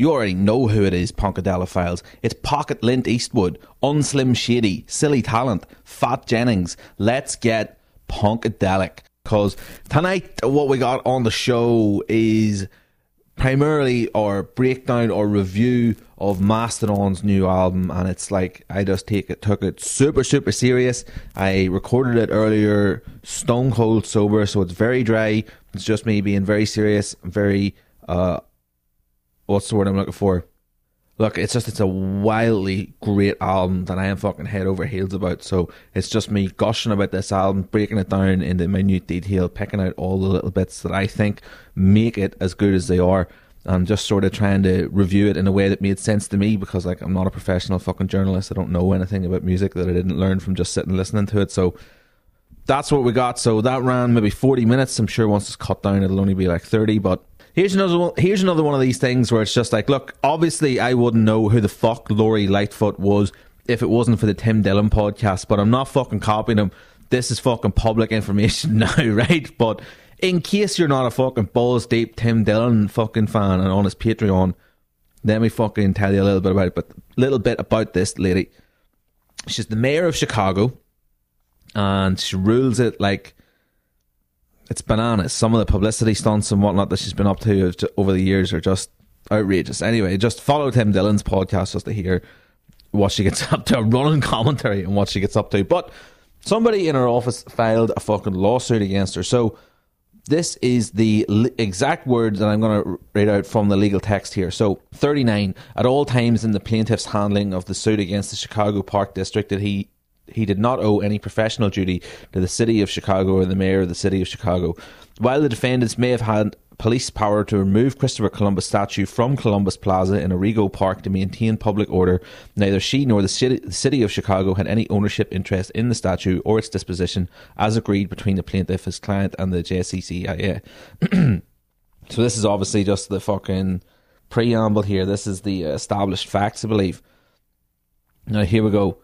You already know who it is, Punkadelophiles. It's Pocket Lint Eastwood, Unslim Shady, Silly Talent, Fat Jennings. Let's get Punkadelic. Because tonight, what we got on the show is primarily our breakdown or review of Mastodon's new album, and it's like I just take it, took it super, super serious. I recorded it earlier, stone cold sober, so it's very dry. It's just me being very serious, very uh, what's the word I'm looking for? Look, it's just it's a wildly great album that I am fucking head over heels about. So it's just me gushing about this album, breaking it down into minute detail, picking out all the little bits that I think make it as good as they are. and just sort of trying to review it in a way that made sense to me because like I'm not a professional fucking journalist. I don't know anything about music that I didn't learn from just sitting listening to it. So that's what we got. So that ran maybe 40 minutes. I'm sure once it's cut down, it'll only be like 30. But here's another one. Here's another one of these things where it's just like, look, obviously I wouldn't know who the fuck Lori Lightfoot was if it wasn't for the Tim Dillon podcast. But I'm not fucking copying him. This is fucking public information now, right? But in case you're not a fucking balls deep Tim Dillon fucking fan and on his Patreon, let me fucking tell you a little bit about it. But little bit about this lady. She's the mayor of Chicago and she rules it like it's bananas. Some of the publicity stunts and whatnot that she's been up to over the years are just outrageous. Anyway, just follow Tim Dillon's podcast just to hear what she gets up to, a running commentary on what she gets up to. But somebody in her office filed a fucking lawsuit against her. So this is the exact words that I'm going to read out from the legal text here. So 39 at all times in the plaintiff's handling of the suit against the Chicago Park District that he he did not owe any professional duty to the city of Chicago or the mayor of the city of Chicago. While the defendants may have had police power to remove Christopher Columbus statue from Columbus Plaza in Arrigo Park to maintain public order, neither she nor the city, the city of Chicago had any ownership interest in the statue or its disposition, as agreed between the plaintiff, his client, and the JCCIA. so this is obviously just the fucking preamble here. This is the established facts, I believe. Now here we go.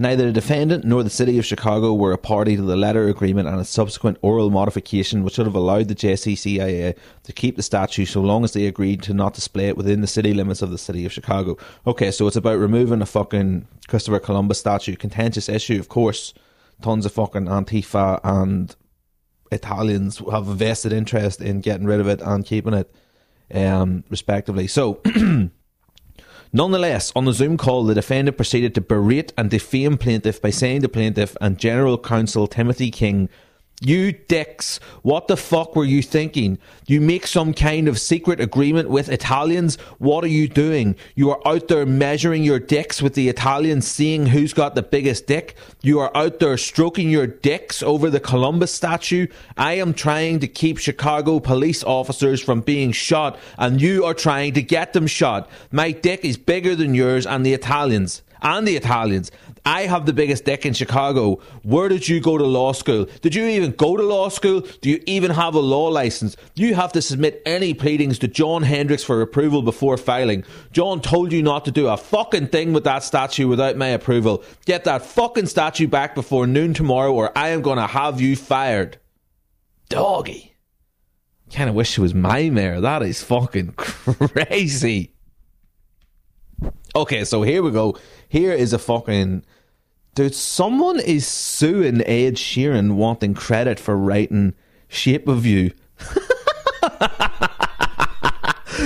Neither the defendant nor the City of Chicago were a party to the letter agreement and its subsequent oral modification, which would have allowed the JCCIA to keep the statue so long as they agreed to not display it within the city limits of the City of Chicago. Okay, so it's about removing a fucking Christopher Columbus statue. Contentious issue, of course. Tons of fucking Antifa and Italians have a vested interest in getting rid of it and keeping it, um, respectively. So. Nonetheless, on the Zoom call, the defendant proceeded to berate and defame plaintiff by saying the plaintiff and General Counsel Timothy King, you dicks, what the fuck were you thinking? You make some kind of secret agreement with Italians? What are you doing? You are out there measuring your dicks with the Italians, seeing who's got the biggest dick. You are out there stroking your dicks over the Columbus statue. I am trying to keep Chicago police officers from being shot, and you are trying to get them shot. My dick is bigger than yours and the Italians. And the Italians. I have the biggest dick in Chicago. Where did you go to law school? Did you even go to law school? Do you even have a law license? You have to submit any pleadings to John Hendricks for approval before filing. John told you not to do a fucking thing with that statue without my approval. Get that fucking statue back before noon tomorrow or I am gonna have you fired. Doggy. Kinda wish it was my mayor. That is fucking crazy. Okay, so here we go. Here is a fucking dude. Someone is suing Ed Sheeran wanting credit for writing "Shape of You."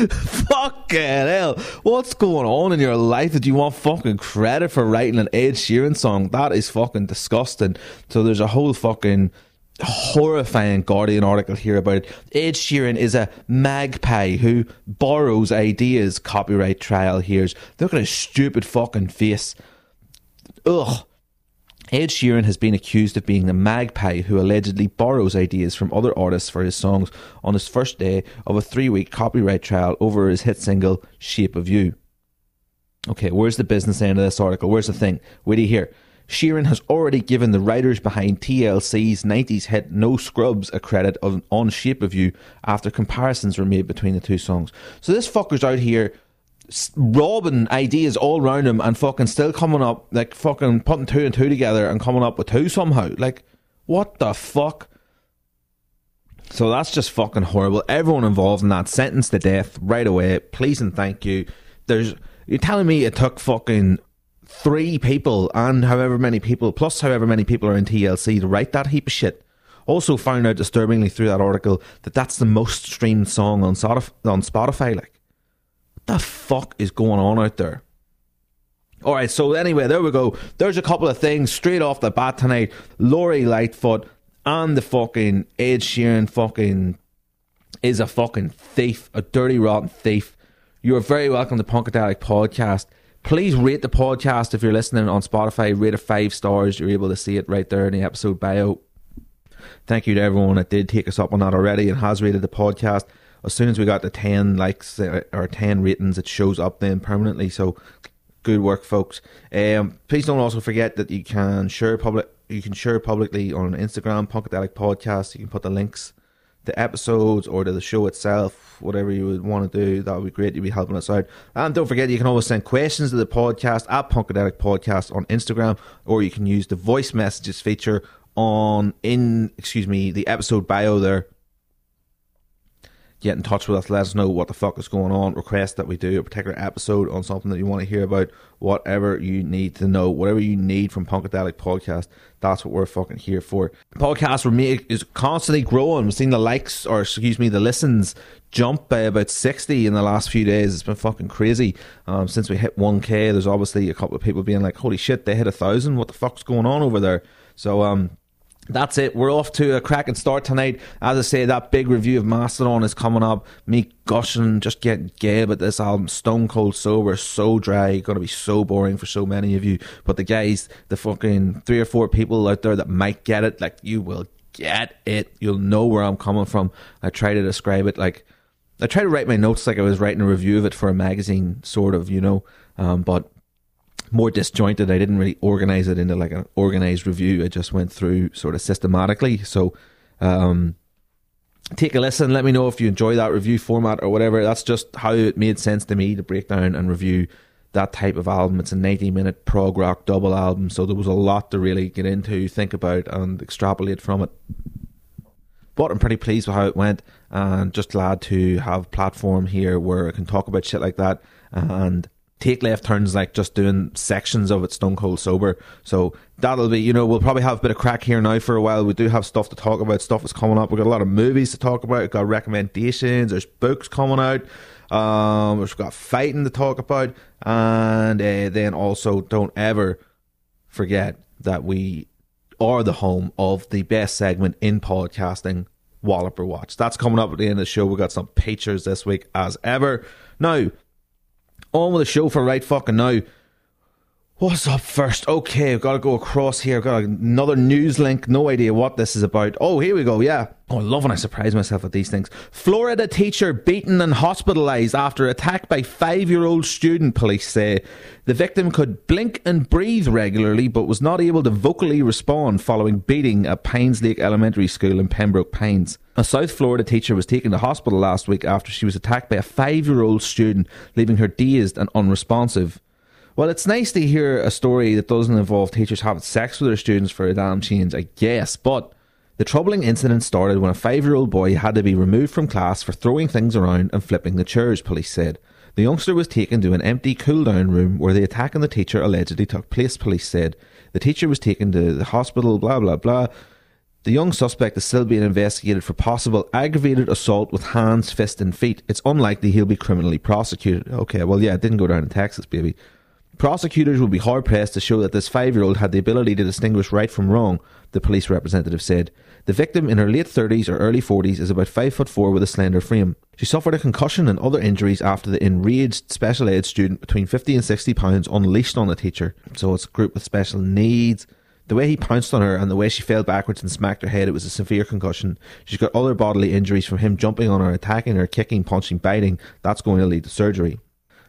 fucking hell! What's going on in your life that you want fucking credit for writing an Ed Sheeran song? That is fucking disgusting. So there's a whole fucking horrifying Guardian article here about it. Ed Sheeran is a magpie who borrows ideas. Copyright trial here's. Look at his stupid fucking face. Ugh. Ed Sheeran has been accused of being the magpie who allegedly borrows ideas from other artists for his songs on his first day of a three week copyright trial over his hit single Shape of You. Okay, where's the business end of this article? Where's the thing? Wait hear? Sheeran has already given the writers behind TLC's 90s hit No Scrubs a credit of, on Shape of You after comparisons were made between the two songs. So this fucker's out here robbing ideas all around him and fucking still coming up, like fucking putting two and two together and coming up with two somehow. Like, what the fuck? So that's just fucking horrible. Everyone involved in that sentenced to death right away. Please and thank you. There's you're telling me it took fucking three people and however many people plus however many people are in TLC to write that heap of shit. Also found out disturbingly through that article that that's the most streamed song on Spotify. Like, what the fuck is going on out there? All right, so anyway, there we go. There's a couple of things straight off the bat tonight. Lori Lightfoot and the fucking Ed Sheeran fucking is a fucking thief, a dirty, rotten thief. You are very welcome to Punkadelic Podcast. Please rate the podcast if you're listening on Spotify. Rate it five stars. You're able to see it right there in the episode bio. Thank you to everyone that did take us up on that already and has rated the podcast. As soon as we got the 10 likes uh, or 10 ratings, it shows up then permanently. So good work, folks. Um, please don't also forget that you can share public you can share publicly on Instagram, Punkadelic Podcast. You can put the links, the episodes, or to the show itself, whatever you would want to do. That would be great. You'd be helping us out. And don't forget, you can always send questions to the podcast at Punkadelic Podcast on Instagram, or you can use the voice messages feature on in excuse me the episode bio there get in touch with us, let us know what the fuck is going on, request that we do a particular episode on something that you want to hear about, whatever you need to know, whatever you need from Punkadelic Podcast, that's what we're fucking here for. Podcast make is constantly growing. We've seen the likes, or excuse me, the listens jump by about 60 in the last few days. It's been fucking crazy. Um, since we hit 1k, there's obviously a couple of people being like, holy shit, they hit a thousand. What the fuck's going on over there? So, um, that's it. We're off to a cracking start tonight. As I say, that big review of Mastodon is coming up. Me gushing, just getting gay about this album. Stone cold sober, so dry, gonna be so boring for so many of you. But the guys, the fucking three or four people out there that might get it, like you will get it. You'll know where I'm coming from. I try to describe it like I try to write my notes like I was writing a review of it for a magazine, sort of, you know. Um, but more disjointed. I didn't really organize it into like an organized review. I just went through sort of systematically. So, um, take a listen. Let me know if you enjoy that review format or whatever. That's just how it made sense to me to break down and review that type of album. It's a 90 minute prog rock double album. So there was a lot to really get into, think about, and extrapolate from it. But I'm pretty pleased with how it went and just glad to have platform here where I can talk about shit like that and take left turns like just doing sections of it stone cold sober. So that'll be, you know, we'll probably have a bit of crack here now for a while. We do have stuff to talk about. Stuff is coming up. We've got a lot of movies to talk about. We've got recommendations. There's books coming out. Um, we've got fighting to talk about. And uh, then also don't ever forget that we are the home of the best segment in podcasting, Walloper Watch. That's coming up at the end of the show. We've got some pictures this week as ever. Now, on with the show for right fucking now. What's up first? Okay, I've got to go across here. I've got another news link. No idea what this is about. Oh, here we go. Yeah. Oh, I love when I surprise myself with these things. Florida teacher beaten and hospitalized after attack by five year old student, police say. The victim could blink and breathe regularly, but was not able to vocally respond following beating at Pines Lake Elementary School in Pembroke Pines. A South Florida teacher was taken to hospital last week after she was attacked by a five year old student, leaving her dazed and unresponsive. Well, it's nice to hear a story that doesn't involve teachers having sex with their students for a damn change, I guess, but the troubling incident started when a five year old boy had to be removed from class for throwing things around and flipping the chairs, police said. The youngster was taken to an empty cool down room where the attack on the teacher allegedly took place, police said. The teacher was taken to the hospital, blah, blah, blah. The young suspect is still being investigated for possible aggravated assault with hands, fists, and feet. It's unlikely he'll be criminally prosecuted. Okay, well, yeah, it didn't go down in Texas, baby. Prosecutors will be hard pressed to show that this five year old had the ability to distinguish right from wrong, the police representative said. The victim, in her late 30s or early 40s, is about 5 foot 4 with a slender frame. She suffered a concussion and other injuries after the enraged special ed student between 50 and 60 pounds unleashed on the teacher. So it's a group with special needs. The way he pounced on her and the way she fell backwards and smacked her head, it was a severe concussion. She's got other bodily injuries from him jumping on her, attacking her, kicking, punching, biting. That's going to lead to surgery.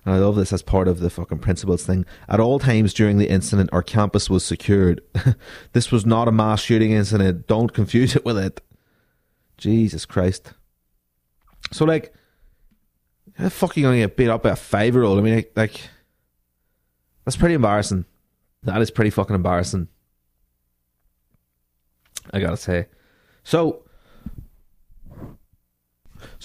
And I love this as part of the fucking principles thing. At all times during the incident, our campus was secured. this was not a mass shooting incident. Don't confuse it with it. Jesus Christ. So, like, how the fuck are you going to get beat up by a five year old? I mean, like, like, that's pretty embarrassing. That is pretty fucking embarrassing. I gotta say. So,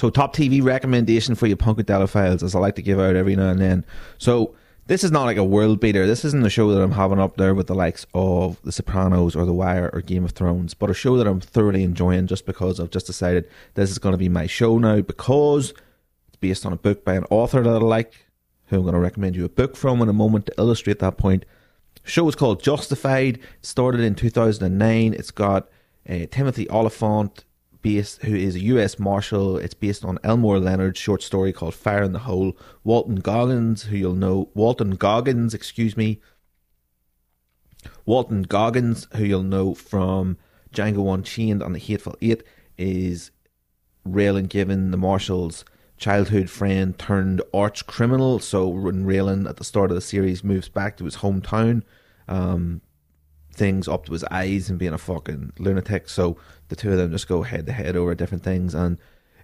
so top TV recommendation for you Punkadelophiles, as I like to give out every now and then. So this is not like a world beater. This isn't a show that I'm having up there with the likes of The Sopranos or The Wire or Game of Thrones, but a show that I'm thoroughly enjoying just because I've just decided this is going to be my show now because it's based on a book by an author that I like, who I'm going to recommend you a book from in a moment to illustrate that point. The show is called Justified. It started in 2009. It's got uh, Timothy Olyphant, based who is a U.S. Marshal. It's based on Elmore Leonard's short story called Fire in the Hole. Walton Goggins, who you'll know, Walton Goggins, excuse me, Walton Goggins, who you'll know from Django Unchained and The Hateful Eight, is Raylan Givens, the Marshal's childhood friend turned arch criminal. So when Raylan at the start of the series moves back to his hometown, um, things up to his eyes and being a fucking lunatic. So the two of them just go head to head over different things and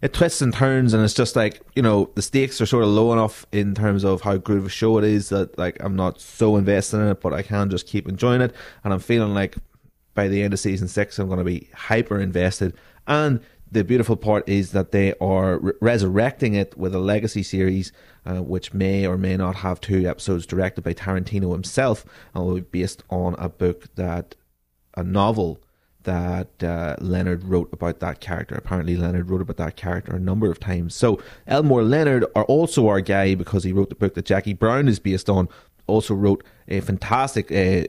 it twists and turns and it's just like, you know, the stakes are sort of low enough in terms of how good of a show it is that like I'm not so invested in it, but I can just keep enjoying it. And I'm feeling like by the end of season six I'm gonna be hyper invested and the beautiful part is that they are re- resurrecting it with a legacy series, uh, which may or may not have two episodes directed by Tarantino himself, and will be based on a book that, a novel that uh, Leonard wrote about that character. Apparently, Leonard wrote about that character a number of times. So, Elmore Leonard are also our guy because he wrote the book that Jackie Brown is based on. Also wrote a fantastic uh,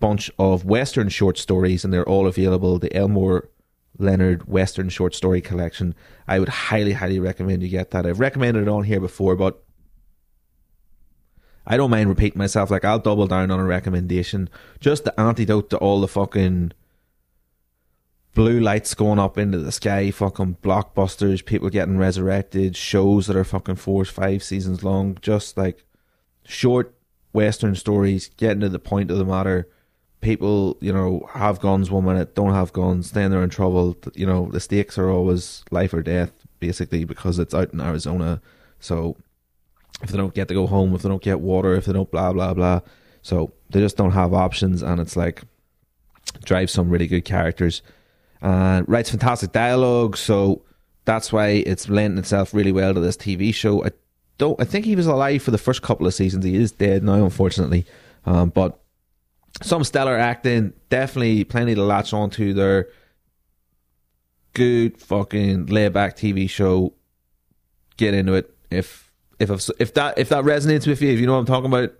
bunch of Western short stories, and they're all available. The Elmore Leonard Western Short Story Collection. I would highly, highly recommend you get that. I've recommended it on here before, but I don't mind repeating myself. Like, I'll double down on a recommendation. Just the antidote to all the fucking blue lights going up into the sky, fucking blockbusters, people getting resurrected, shows that are fucking four, five seasons long. Just like short Western stories, getting to the point of the matter people, you know, have guns one minute, don't have guns, then they're in trouble. You know, the stakes are always life or death, basically, because it's out in Arizona. So if they don't get to go home, if they don't get water, if they don't blah blah blah, so they just don't have options, and it's like drives some really good characters and writes fantastic dialogue. So that's why it's lent itself really well to this TV show. I don't. I think he was alive for the first couple of seasons. He is dead now, unfortunately. Um, but some stellar acting, definitely plenty to latch onto there. Good fucking laid back TV show. Get into it. If if if that if that resonates with you, if you know what I'm talking about,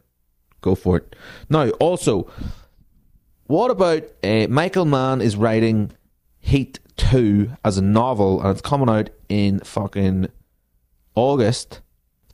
go for it. Now, also, what about uh, Michael Mann is writing Heat Two as a novel, and it's coming out in fucking August.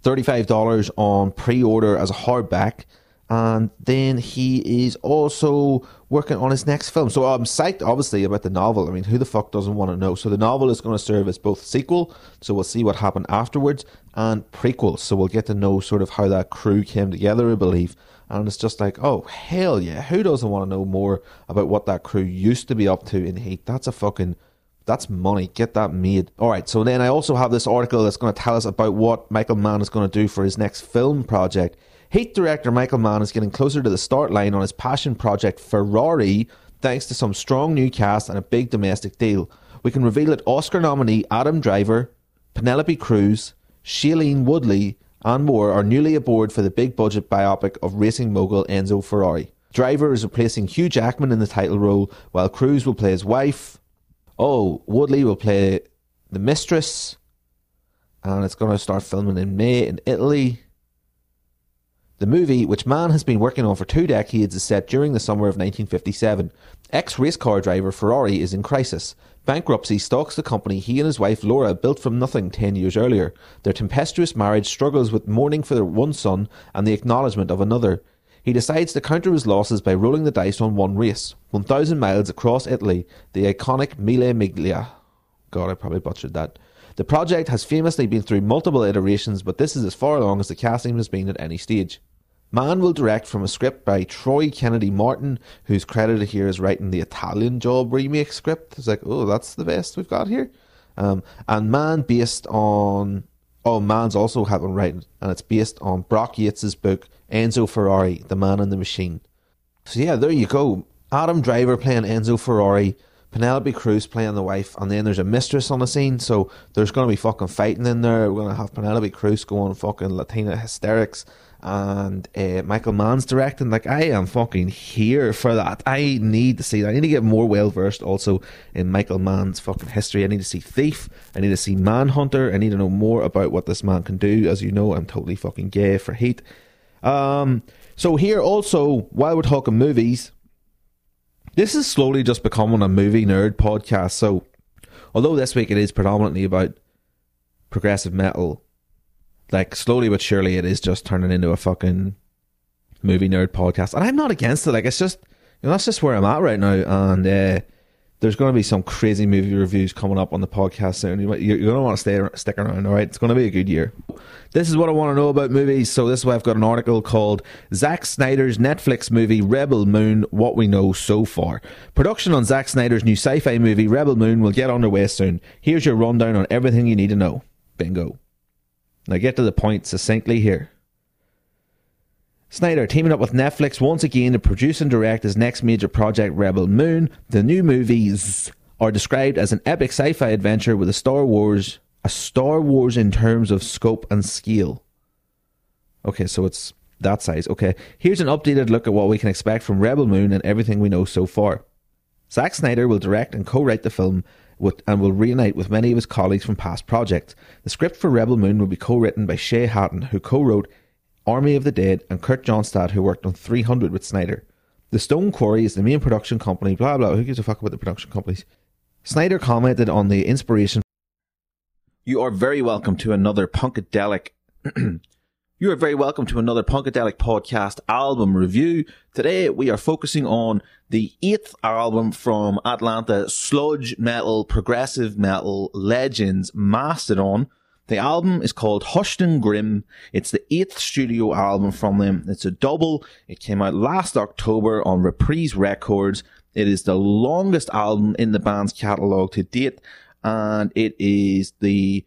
Thirty five dollars on pre order as a hardback and then he is also working on his next film. So I'm psyched, obviously, about the novel. I mean, who the fuck doesn't want to know? So the novel is going to serve as both sequel, so we'll see what happened afterwards, and prequel, so we'll get to know sort of how that crew came together, I believe. And it's just like, oh hell yeah, who doesn't want to know more about what that crew used to be up to in Heat? That's a fucking that's money. Get that made. All right. So then I also have this article that's going to tell us about what Michael Mann is going to do for his next film project. Heat director Michael Mann is getting closer to the start line on his passion project Ferrari thanks to some strong new cast and a big domestic deal. We can reveal that Oscar nominee Adam Driver, Penelope Cruz, Shailene Woodley, and more are newly aboard for the big budget biopic of racing mogul Enzo Ferrari. Driver is replacing Hugh Jackman in the title role, while Cruz will play his wife. Oh, Woodley will play the mistress, and it's going to start filming in May in Italy. The movie, which Mann has been working on for two decades, is set during the summer of 1957. Ex race car driver Ferrari is in crisis. Bankruptcy stalks the company he and his wife Laura built from nothing 10 years earlier. Their tempestuous marriage struggles with mourning for their one son and the acknowledgement of another. He decides to counter his losses by rolling the dice on one race 1,000 miles across Italy, the iconic Mille Miglia. God, I probably butchered that. The project has famously been through multiple iterations, but this is as far along as the casting has been at any stage. Mann will direct from a script by Troy Kennedy Martin, who's credited here as writing the Italian Job remake script. It's like, oh, that's the best we've got here. Um, and Mann based on, oh, Mann's also having writing, and it's based on Brock Yates's book Enzo Ferrari, The Man and the Machine. So yeah, there you go. Adam Driver playing Enzo Ferrari, Penelope Cruz playing the wife, and then there's a mistress on the scene. So there's going to be fucking fighting in there. We're going to have Penelope Cruz going fucking Latina hysterics, and uh, Michael Mann's directing. Like I am fucking here for that. I need to see that. I need to get more well versed also in Michael Mann's fucking history. I need to see Thief. I need to see Manhunter. I need to know more about what this man can do. As you know, I'm totally fucking gay for Heat. Um, so here also, while we're talking movies, this is slowly just becoming a movie nerd podcast. So, although this week it is predominantly about progressive metal, like slowly but surely it is just turning into a fucking movie nerd podcast. And I'm not against it. Like it's just, you know, that's just where I'm at right now. And uh, there's going to be some crazy movie reviews coming up on the podcast soon. You're going to want to stay stick around. All right, it's going to be a good year. This is what I want to know about movies. So this is why I've got an article called Zack Snyder's Netflix movie Rebel Moon: What We Know So Far. Production on Zack Snyder's new sci-fi movie Rebel Moon will get underway soon. Here's your rundown on everything you need to know. Bingo. Now get to the point succinctly here. Snyder teaming up with Netflix once again to produce and direct his next major project, Rebel Moon. The new movies are described as an epic sci-fi adventure with a Star Wars, a Star Wars in terms of scope and scale. Okay, so it's that size. Okay, here's an updated look at what we can expect from Rebel Moon and everything we know so far. Zack Snyder will direct and co-write the film with, and will reunite with many of his colleagues from past projects. The script for Rebel Moon will be co-written by Shay Hatten, who co-wrote Army of the Dead, and Kurt Johnstad, who worked on 300 with Snyder. The Stone Quarry is the main production company, blah blah. Who gives a fuck about the production companies? Snyder commented on the inspiration. You are very welcome to another Punkadelic. you are very welcome to another Punkadelic podcast album review. Today we are focusing on the eighth album from Atlanta sludge metal, progressive metal legends Mastodon. The album is called Hushed and Grim. It's the eighth studio album from them. It's a double. It came out last October on Reprise Records. It is the longest album in the band's catalogue to date, and it is the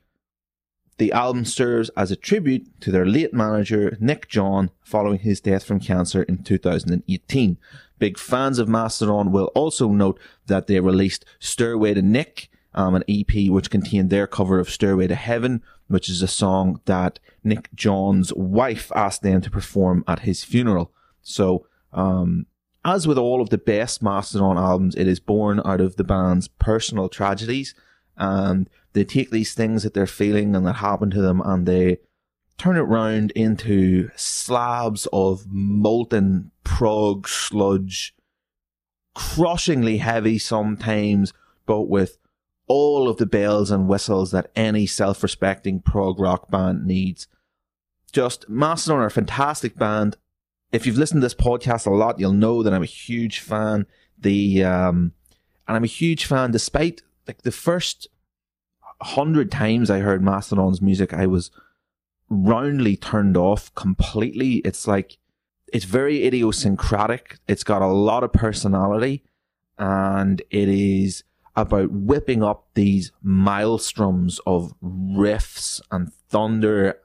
the album serves as a tribute to their late manager Nick John following his death from cancer in 2018. Big fans of Mastodon will also note that they released Stairway to Nick um, an EP which contained their cover of Stairway to Heaven, which is a song that Nick John's wife asked them to perform at his funeral. So, um, as with all of the best Mastodon albums, it is born out of the band's personal tragedies, and they take these things that they're feeling and that happen to them, and they turn it round into slabs of molten prog sludge, crushingly heavy sometimes, but with all of the bells and whistles that any self-respecting prog rock band needs. Just Mastodon are a fantastic band. If you've listened to this podcast a lot, you'll know that I'm a huge fan. The um, and I'm a huge fan. Despite like the first hundred times I heard Mastodon's music, I was roundly turned off completely. It's like it's very idiosyncratic. It's got a lot of personality, and it is about whipping up these maelstroms of riffs and thunder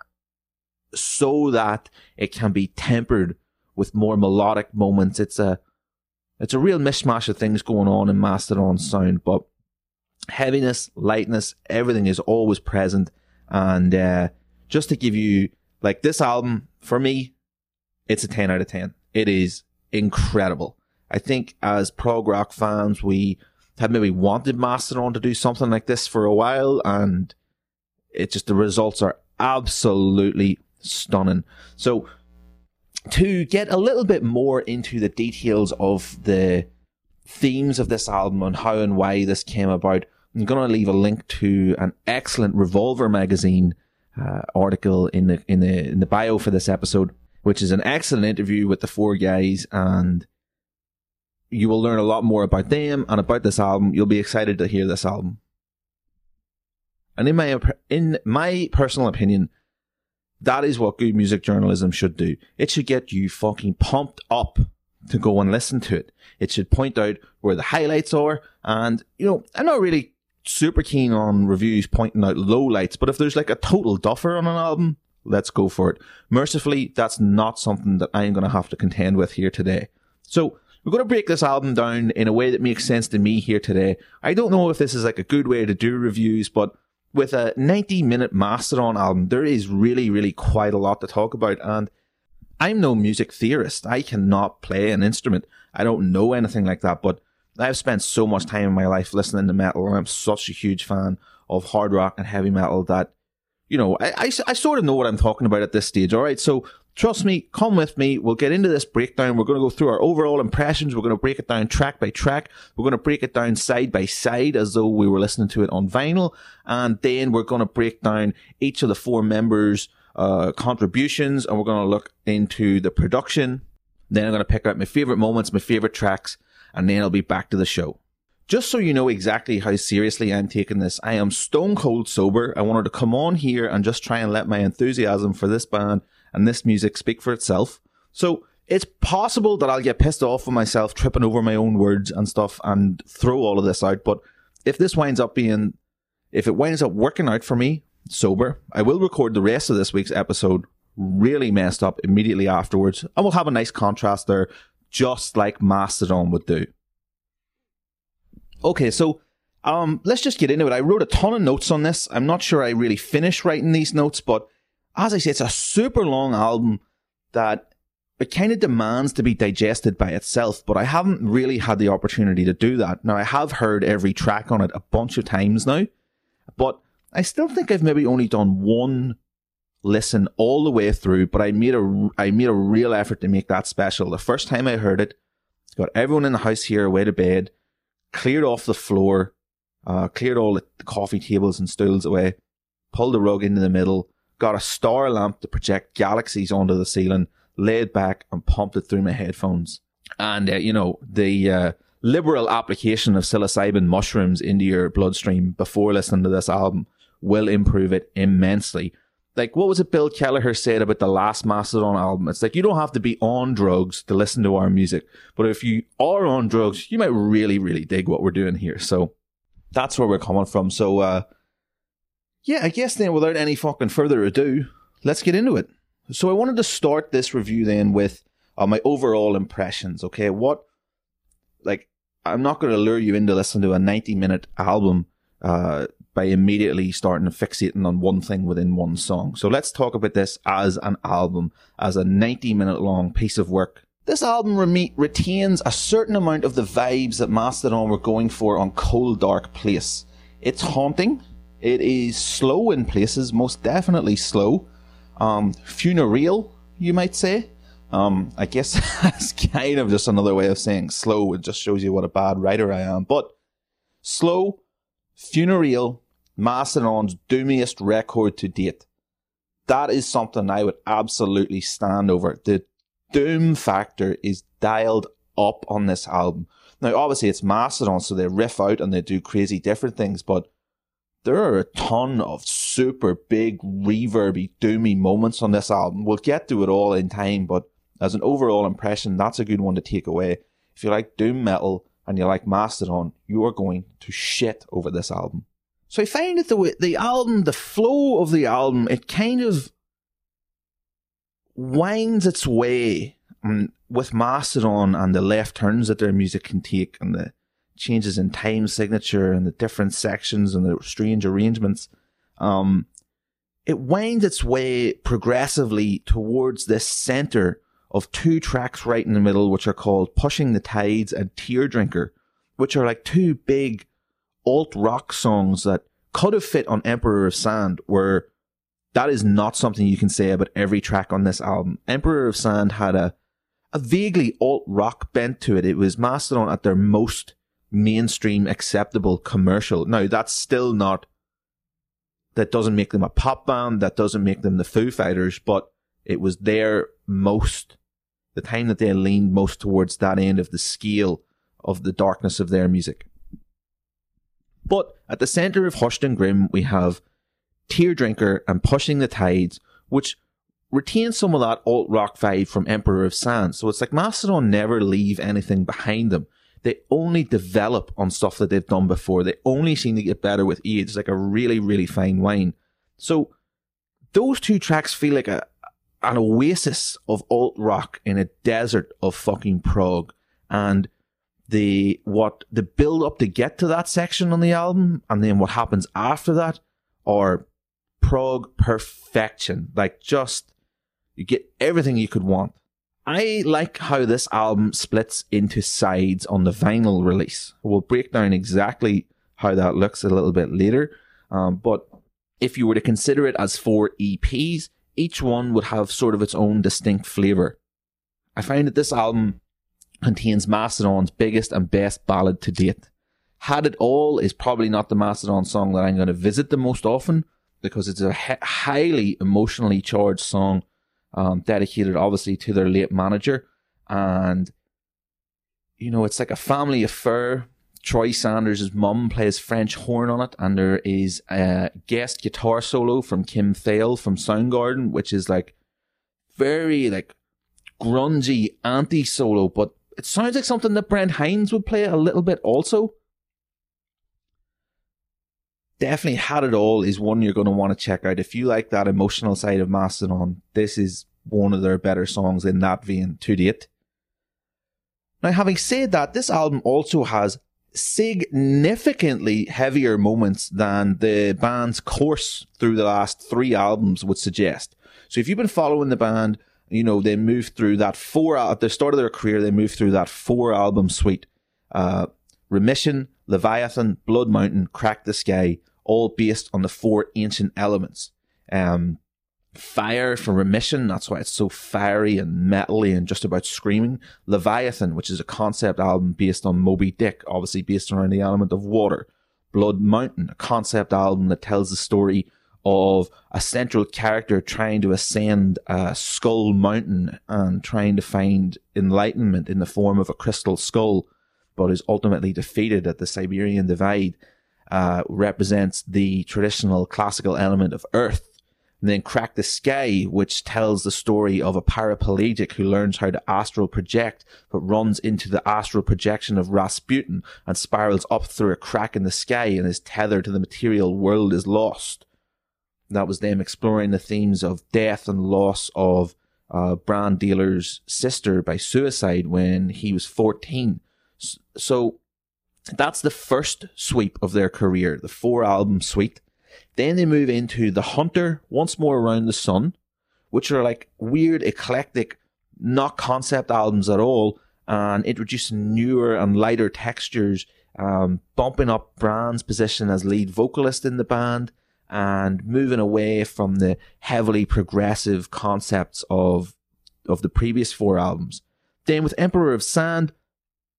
so that it can be tempered with more melodic moments. It's a it's a real mishmash of things going on in Mastodon sound, but heaviness, lightness, everything is always present. And uh, just to give you like this album for me, it's a ten out of ten. It is incredible. I think as prog rock fans, we had maybe wanted Mastodon to do something like this for a while, and it just the results are absolutely stunning. So to get a little bit more into the details of the themes of this album and how and why this came about, I'm going to leave a link to an excellent Revolver magazine uh, article in the in the in the bio for this episode, which is an excellent interview with the four guys and you will learn a lot more about them and about this album. You'll be excited to hear this album. And in my in my personal opinion, that is what good music journalism should do. It should get you fucking pumped up to go and listen to it. It should point out where the highlights are. And, you know, I'm not really super keen on reviews pointing out lowlights, but if there's like a total duffer on an album, let's go for it. Mercifully, that's not something that I'm going to have to contend with here today. So, we're going to break this album down in a way that makes sense to me here today. I don't know if this is like a good way to do reviews, but with a 90 minute Mastodon album, there is really, really quite a lot to talk about. And I'm no music theorist. I cannot play an instrument. I don't know anything like that, but I've spent so much time in my life listening to metal, and I'm such a huge fan of hard rock and heavy metal that, you know, I, I, I sort of know what I'm talking about at this stage. All right. So trust me, come with me. We'll get into this breakdown. We're going to go through our overall impressions. We're going to break it down track by track. We're going to break it down side by side as though we were listening to it on vinyl. And then we're going to break down each of the four members' uh, contributions and we're going to look into the production. Then I'm going to pick out my favorite moments, my favorite tracks, and then I'll be back to the show. Just so you know exactly how seriously I'm taking this, I am stone cold sober. I wanted to come on here and just try and let my enthusiasm for this band and this music speak for itself. So it's possible that I'll get pissed off with myself, tripping over my own words and stuff, and throw all of this out. But if this winds up being, if it winds up working out for me, sober, I will record the rest of this week's episode really messed up immediately afterwards, and we'll have a nice contrast there, just like Mastodon would do. Okay, so um, let's just get into it. I wrote a ton of notes on this. I'm not sure I really finished writing these notes, but as I say, it's a super long album that it kind of demands to be digested by itself, but I haven't really had the opportunity to do that. Now, I have heard every track on it a bunch of times now, but I still think I've maybe only done one listen all the way through, but I made a I made a real effort to make that special. The first time I heard it, got everyone in the house here away to bed, cleared off the floor, uh, cleared all the coffee tables and stools away, pulled the rug into the middle, got a star lamp to project galaxies onto the ceiling, laid back and pumped it through my headphones. And uh, you know the uh, liberal application of psilocybin mushrooms into your bloodstream before listening to this album will improve it immensely. Like, what was it Bill Kelliher said about the last Mastodon album? It's like, you don't have to be on drugs to listen to our music. But if you are on drugs, you might really, really dig what we're doing here. So that's where we're coming from. So, uh, yeah, I guess then without any fucking further ado, let's get into it. So I wanted to start this review then with uh, my overall impressions. Okay. What, like, I'm not going to lure you into listening to a 90 minute album, uh, by immediately starting fixating on one thing within one song. So let's talk about this as an album, as a 90 minute long piece of work. This album re- retains a certain amount of the vibes that Mastodon were going for on Cold Dark Place. It's haunting. It is slow in places, most definitely slow. Um, funereal, you might say. Um, I guess that's kind of just another way of saying slow. It just shows you what a bad writer I am. But slow, funereal, Mastodon's doomiest record to date. That is something I would absolutely stand over. The doom factor is dialed up on this album. Now, obviously, it's Mastodon, so they riff out and they do crazy different things, but there are a ton of super big, reverby, doomy moments on this album. We'll get to it all in time, but as an overall impression, that's a good one to take away. If you like doom metal and you like Mastodon, you are going to shit over this album. So I find that the the album, the flow of the album, it kind of winds its way um, with Mastodon and the left turns that their music can take and the changes in time signature and the different sections and the strange arrangements. Um, it winds its way progressively towards this center of two tracks right in the middle, which are called Pushing the Tides and Tear Drinker, which are like two big alt rock songs that could have fit on Emperor of Sand, where that is not something you can say about every track on this album. Emperor of Sand had a, a vaguely alt rock bent to it. It was Mastodon at their most mainstream acceptable commercial. Now, that's still not, that doesn't make them a pop band, that doesn't make them the Foo Fighters, but it was their most, the time that they leaned most towards that end of the scale of the darkness of their music. But at the centre of Hushed and Grim, we have Tear Drinker and Pushing the Tides, which retain some of that alt rock vibe from Emperor of Sand. So it's like Mastodon never leave anything behind them. They only develop on stuff that they've done before. They only seem to get better with age. Like a really, really fine wine. So those two tracks feel like a an oasis of alt rock in a desert of fucking prog. And the what the build up to get to that section on the album and then what happens after that are prog perfection. Like just you get everything you could want. I like how this album splits into sides on the vinyl release. We'll break down exactly how that looks a little bit later. Um, but if you were to consider it as four EPs, each one would have sort of its own distinct flavour. I find that this album contains Mastodon's biggest and best ballad to date. Had It All is probably not the Mastodon song that I'm going to visit the most often because it's a he- highly emotionally charged song um, dedicated obviously to their late manager. And, you know, it's like a family affair. Troy Sanders' mum plays French horn on it, and there is a guest guitar solo from Kim Thayil from Soundgarden, which is like very like grungy anti solo, but it sounds like something that Brent Hinds would play a little bit also. Definitely Had It All is one you're going to want to check out. If you like that emotional side of Mastodon, this is one of their better songs in that vein to date. Now, having said that, this album also has significantly heavier moments than the band's course through the last three albums would suggest. So if you've been following the band, you know, they moved through that four, at the start of their career, they moved through that four album suite. Uh, Remission, Leviathan, Blood Mountain, Crack the Skye, all based on the four ancient elements. Um, Fire for Remission, that's why it's so fiery and metally and just about screaming. Leviathan, which is a concept album based on Moby Dick, obviously based around the element of water. Blood Mountain, a concept album that tells the story of a central character trying to ascend a skull mountain and trying to find enlightenment in the form of a crystal skull, but is ultimately defeated at the Siberian Divide, uh, represents the traditional classical element of earth and then Crack the Skye, which tells the story of a paraplegic who learns how to astral project, but runs into the astral projection of Rasputin and spirals up through a crack in the sky and his tether to the material world is lost. That was them exploring the themes of death and loss of uh, a Brann Dailor's sister by suicide when he was 14. So that's the first sweep of their career, the four album suite. Then they move into The Hunter, Once More Around the Sun, which are like weird, eclectic, not concept albums at all, and introducing newer and lighter textures, um, bumping up Brann's position as lead vocalist in the band, and moving away from the heavily progressive concepts of of the previous four albums. Then with Emperor of Sand,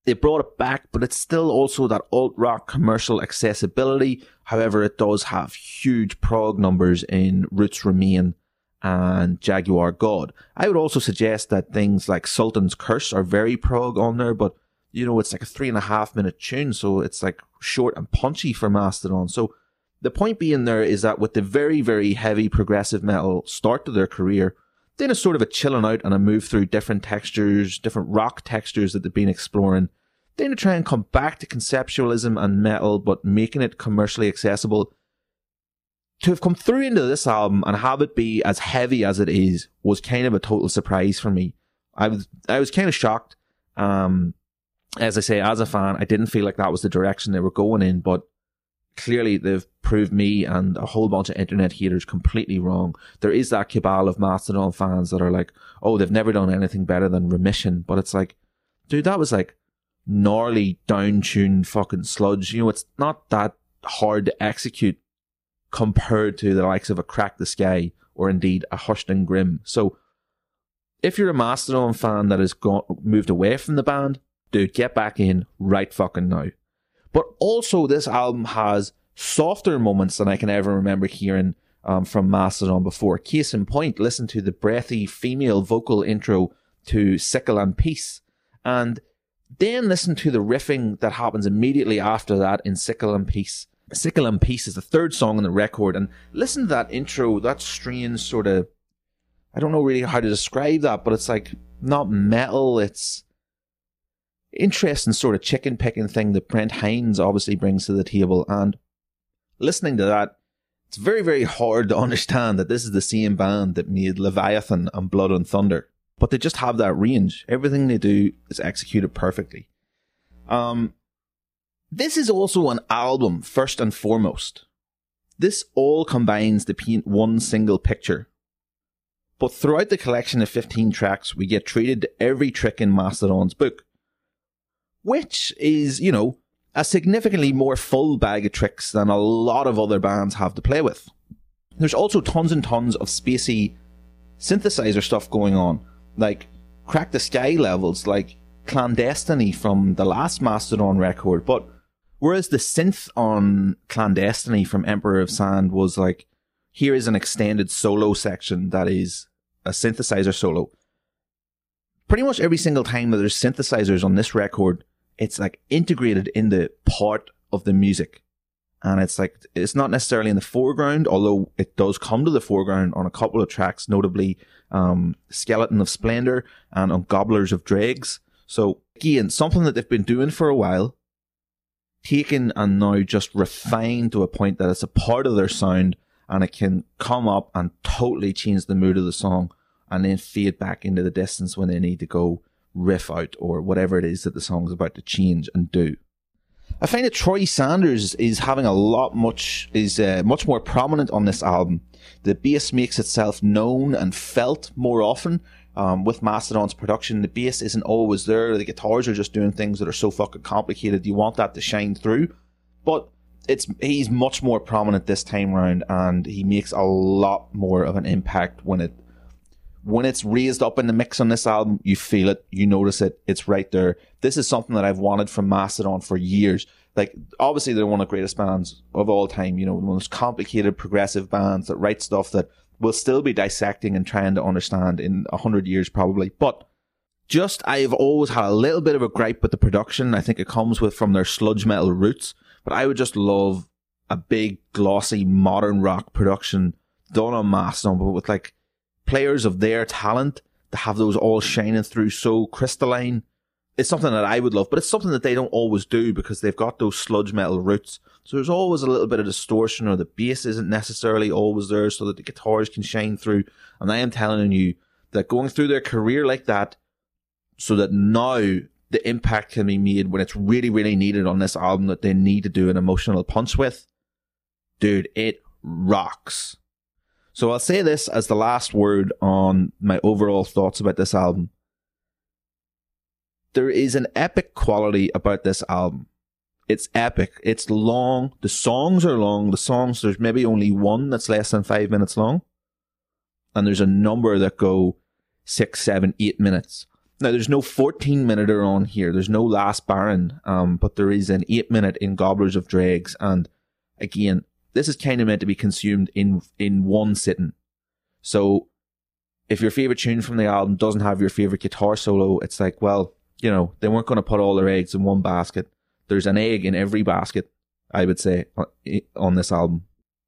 they brought it back, but it's still also that alt rock commercial accessibility. However, it does have huge prog numbers in Roots Remain and Jaguar God. I would also suggest that things like Sultan's Curse are very prog on there, but you know, it's like a three and a half minute tune, so it's like short and punchy for Mastodon. So the point being there is that with the very, very heavy progressive metal start to their career, then it's sort of a chilling out and a move through different textures, different rock textures that they've been exploring. Then to try and come back to conceptualism and metal, but making it commercially accessible. To have come through into this album and have it be as heavy as it is was kind of a total surprise for me. I was I was kind of shocked. Um, as I say, as a fan, I didn't feel like that was the direction they were going in, but clearly they've proved me and a whole bunch of internet haters completely wrong. There is that cabal of Mastodon fans that are like, oh, they've never done anything better than Remission. But it's like, dude, that was like gnarly, down-tuned fucking sludge. You know, it's not that hard to execute compared to the likes of a Crack the Skye or indeed a Hushed and Grim. So if you're a Mastodon fan that has gone, moved away from the band, dude, get back in right fucking now. But also, this album has softer moments than I can ever remember hearing um, from Mastodon before. Case in point, listen to the breathy female vocal intro to Sickle and Peace. And then listen to the riffing that happens immediately after that in Sickle and Peace. Sickle and Peace is the third song on the record, and listen to that intro, that strange sort of I don't know really how to describe that, but it's like not metal, it's interesting sort of chicken picking thing that Brent Hinds obviously brings to the table. And listening to that, it's very, very hard to understand that this is the same band that made Leviathan and Blood and Thunder. But they just have that range. Everything they do is executed perfectly. Um, this is also an album, first and foremost. This all combines to paint one single picture. But throughout the collection of 15 tracks, we get treated to every trick in Mastodon's book which is, you know, a significantly more full bag of tricks than a lot of other bands have to play with. There's also tons and tons of spacey synthesizer stuff going on, like Crack the Skye levels, like Clandestiny from the last Mastodon record. But whereas the synth on Clandestiny from Emperor of Sand was like, here is an extended solo section that is a synthesizer solo. Pretty much every single time that there's synthesizers on this record, it's like integrated in the part of the music. And it's like, it's not necessarily in the foreground, although it does come to the foreground on a couple of tracks, notably, um, Skeleton of Splendor and on Gobblers of Dregs. So again, something that they've been doing for a while, taken and now just refined to a point that it's a part of their sound and it can come up and totally change the mood of the song and then fade back into the distance when they need to go riff out or whatever it is that the song's about to change and do. I find that Troy Sanders is having a lot much is uh, much more prominent on this album. The bass makes itself known and felt more often. Um, with Mastodon's production, the bass isn't always there. The guitars are just doing things that are so fucking complicated. You want that to shine through, but it's he's much more prominent this time round, and he makes a lot more of an impact when it when it's raised up in the mix on this album, you feel it, you notice it, it's right there. This is something that I've wanted from Mastodon for years. Like, obviously, they're one of the greatest bands of all time, you know, the most complicated progressive bands that write stuff that we'll still be dissecting and trying to understand in a hundred years, probably. But just, I've always had a little bit of a gripe with the production. I think it comes with from their sludge metal roots, but I would just love a big, glossy, modern rock production done on Mastodon, but with like, players of their talent to have those all shining through so crystalline it's something that I would love, but it's something that they don't always do because they've got those sludge metal roots. So there's always a little bit of distortion or the bass isn't necessarily always there so that the guitars can shine through. And I am telling you that going through their career like that so that now the impact can be made when it's really, really needed on this album that they need to do an emotional punch with. Dude, it rocks. So I'll say this as the last word on my overall thoughts about this album. There is an epic quality about this album. It's epic. It's long. The songs are long. The songs, there's maybe only one that's less than five minutes long. And there's a number that go six, seven, eight minutes. Now, there's no 14 minuter on here. There's no Last Baron. Um, but there is an eight minute in Gobblers of Dregs. And again, this is kind of meant to be consumed in in one sitting. So if your favorite tune from the album doesn't have your favorite guitar solo, it's like, well, you know, they weren't going to put all their eggs in one basket. There's an egg in every basket, I would say, on this album.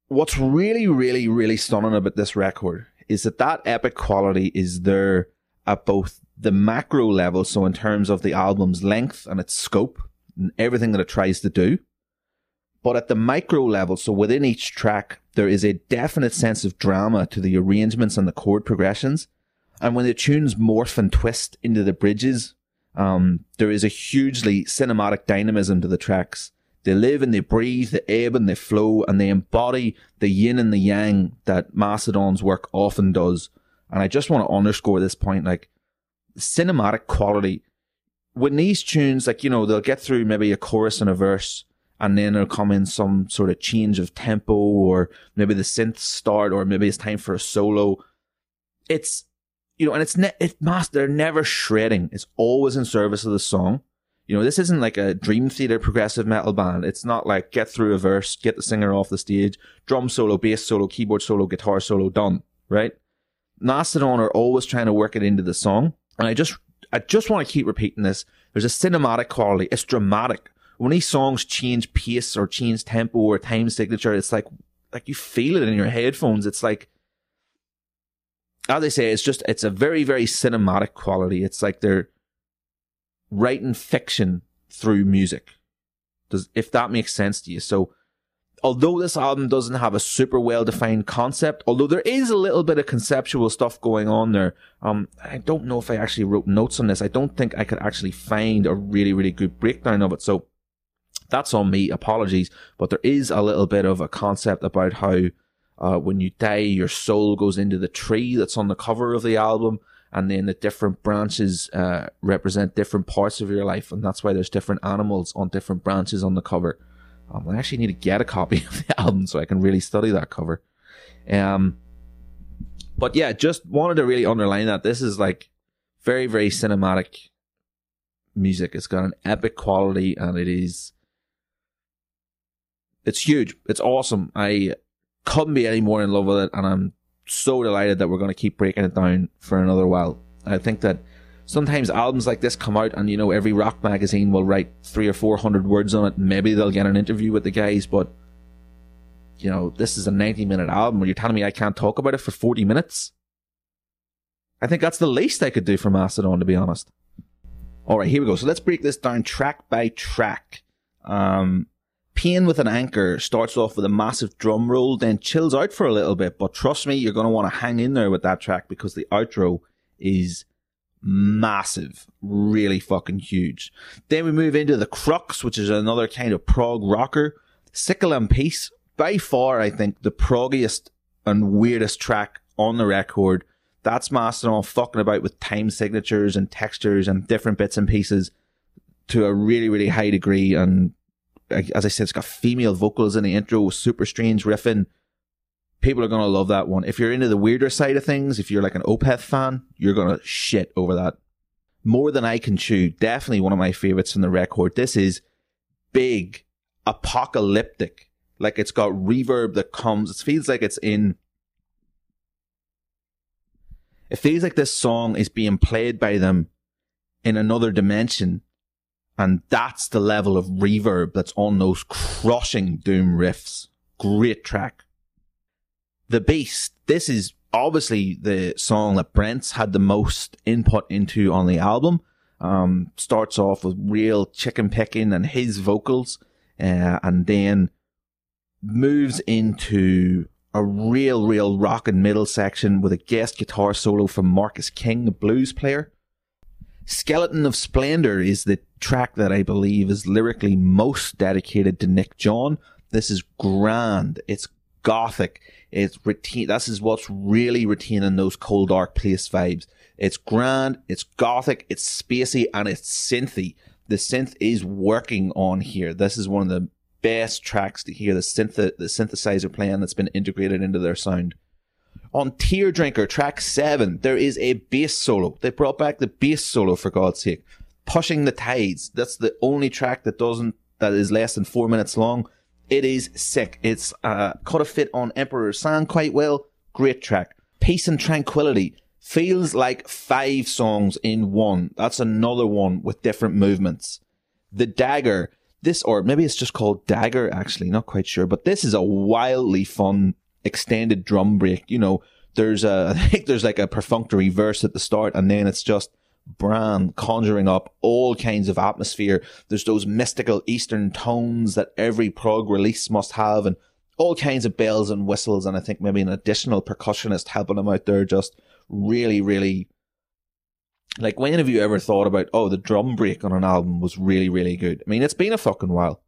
What's really, really, really stunning about this record is that that epic quality is there at both the macro level, so in terms of the album's length and its scope and everything that it tries to do, but at the micro level, so within each track, there is a definite sense of drama to the arrangements and the chord progressions. And when the tunes morph and twist into the bridges, um, there is a hugely cinematic dynamism to the tracks. They live and they breathe, they ebb and they flow, and they embody the yin and the yang that Mastodon's work often does. And I just want to underscore this point, like, cinematic quality. When these tunes, like, you know, they'll get through maybe a chorus and a verse, and then there'll come in some sort of change of tempo or maybe the synth start or maybe it's time for a solo. It's, you know, and it's, ne- it must, they're never shredding. It's always in service of the song. You know, this isn't like a Dream Theater progressive metal band. It's not like get through a verse, get the singer off the stage, drum solo, bass solo, keyboard solo, guitar solo, done, right? Mastodon are always trying to work it into the song. And I just, I just want to keep repeating this. There's a cinematic quality. It's dramatic when these songs change pace or change tempo or time signature, it's like like you feel it in your headphones. It's like as I say, it's just it's a very very cinematic quality. It's like they're writing fiction through music. Does if that makes sense to you? So although this album doesn't have a super well defined concept, although there is a little bit of conceptual stuff going on there, um, I don't know if I actually wrote notes on this. I don't think I could actually find a really, really good breakdown of it. So that's on me. Apologies. But there is a little bit of a concept about how, uh, when you die, your soul goes into the tree that's on the cover of the album. And then the different branches, uh, represent different parts of your life. And that's why there's different animals on different branches on the cover. Um, I actually need to get a copy of the album so I can really study that cover. Um, but yeah, just wanted to really underline that this is like very, very cinematic music. It's got an epic quality and it is, it's huge. It's awesome. I couldn't be any more in love with it and I'm so delighted that we're going to keep breaking it down for another while. I think that sometimes albums like this come out and you know every rock magazine will write three or four hundred words on it maybe they'll get an interview with the guys but you know this is a 90 minute album where you're telling me i can't talk about it for 40 minutes i think that's the least i could do for mastodon to be honest all right here we go so let's break this down track by track um Pain with an Anchor starts off with a massive drum roll, then chills out for a little bit. But trust me, you're going to want to hang in there with that track because the outro is massive, really fucking huge. Then we move into the Crux, which is another kind of prog rocker. Sickle and Peace, by far, I think the proggiest and weirdest track on the record. That's Mastodon fucking about with time signatures and textures and different bits and pieces to a really, really high degree. And as I said, it's got female vocals in the intro, super strange riffing people are to love that one. If you're into the weirder side of things, if you're like an Opeth fan, you're to shit over that. More Than I Can Chew, definitely one of my favorites from the record. This is big, apocalyptic. Like it's got reverb that comes, it feels like it's in, it feels like this song is being played by them in another dimension. And that's the level of reverb that's on those crushing doom riffs. Great track. The Beast, this is obviously the song that Brent's had the most input into on the album. Um, starts off with real chicken picking and his vocals, uh, and then moves into a real, real rock and middle section with a guest guitar solo from Marcus King, the blues player. Skeleton of Splendor is the track that I believe is lyrically most dedicated to Nick John. This is grand. It's gothic. It's retain. This is what's really retaining those cold dark place vibes. It's grand. It's gothic. It's spacey and it's synthy. The synth is working on here. This is one of the best tracks to hear the synth the synthesizer playing that's been integrated into their sound. On Tear Drinker, track seven, there is a bass solo. They brought back the bass solo for God's sake. Pushing the Tides. That's the only track that doesn't that is less than four minutes long. It is sick. It's uh, cut a fit on Emperor's Sand quite well. Great track. Peace and Tranquility feels like five songs in one. That's another one with different movements. The Dagger, this, or maybe it's just called Dagger actually, not quite sure, but this is a wildly fun extended drum break. You know, there's a, I think there's like a perfunctory verse at the start and then it's just Brann conjuring up all kinds of atmosphere. There's those mystical Eastern tones that every prog release must have, and all kinds of bells and whistles. And I think maybe an additional percussionist helping them out there just really, really. Like, when have you ever thought about, oh, the drum break on an album was really, really good? I mean, it's been a fucking while.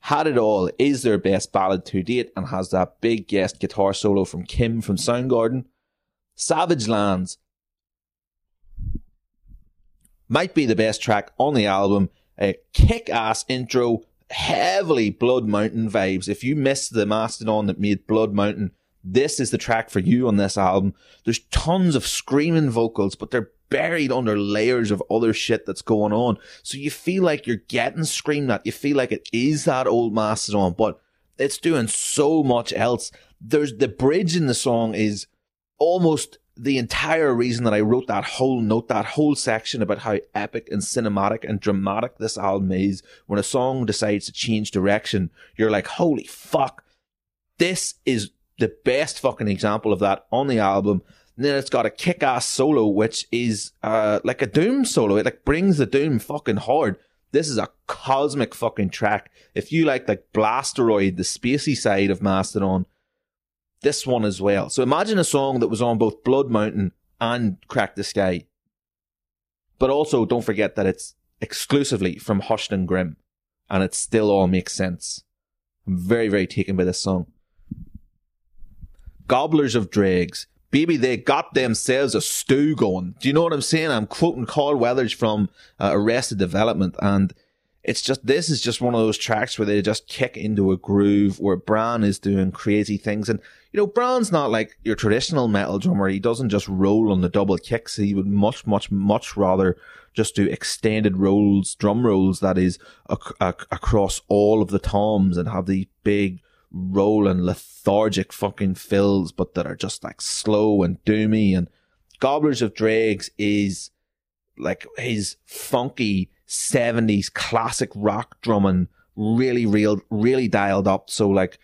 Had It All is their best ballad to date and has that big guest guitar solo from Kim from Soundgarden. Savage Lands might be the best track on the album. A kick ass intro, heavily Blood Mountain vibes. If you missed the Mastodon that made Blood Mountain, this is the track for you on this album. There's tons of screaming vocals, but they're buried under layers of other shit that's going on. So you feel like you're getting screamed at. You feel like it is that old Mastodon, but it's doing so much else. There's the bridge in the song is almost the entire reason that I wrote that whole note, that whole section about how epic and cinematic and dramatic this album is, when a song decides to change direction, you're like, holy fuck, this is the best fucking example of that on the album. And then it's got a kick ass solo, which is uh, like a Doom solo. It like brings the Doom fucking hard. This is a cosmic fucking track. If you like like Blasteroid, the spacey side of Mastodon, this one as well. So imagine a song that was on both Blood Mountain and Crack the Skye. But also don't forget that it's exclusively from Hushed and Grim. And it still all makes sense. I'm very, very taken by this song. Gobblers of Dregs. Baby, they got themselves a stew going. Do you know what I'm saying? I'm quoting Carl Weathers from uh, Arrested Development and it's just, this is just one of those tracks where they just kick into a groove where Brann is doing crazy things. And, you know, Brann's not like your traditional metal drummer. He doesn't just roll on the double kicks. He would much, much, much rather just do extended rolls, drum rolls, that is, ac- ac- across all of the toms and have the big rolling lethargic fucking fills, but that are just like slow and doomy. And Gobblers of Dregs is like his funky 70s classic rock drumming, really real, really dialed up. So like,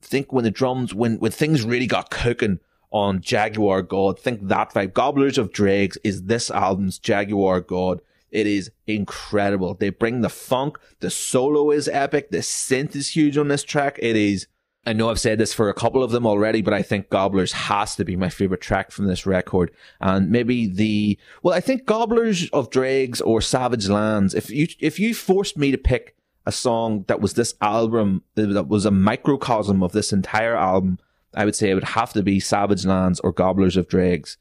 think when the drums, when, when things really got cooking on Jaguar God, think that vibe. Gobblers of Dregs is this album's Jaguar God. It is incredible. They bring the funk. The solo is epic. The synth is huge on this track. It is I know I've said this for a couple of them already, but I think Gobblers has to be my favorite track from this record. And maybe the, well, I think Gobblers of Dregs or Savage Lands, if you, if you forced me to pick a song that was this album, that was a microcosm of this entire album, I would say it would have to be Savage Lands or Gobblers of Dregs.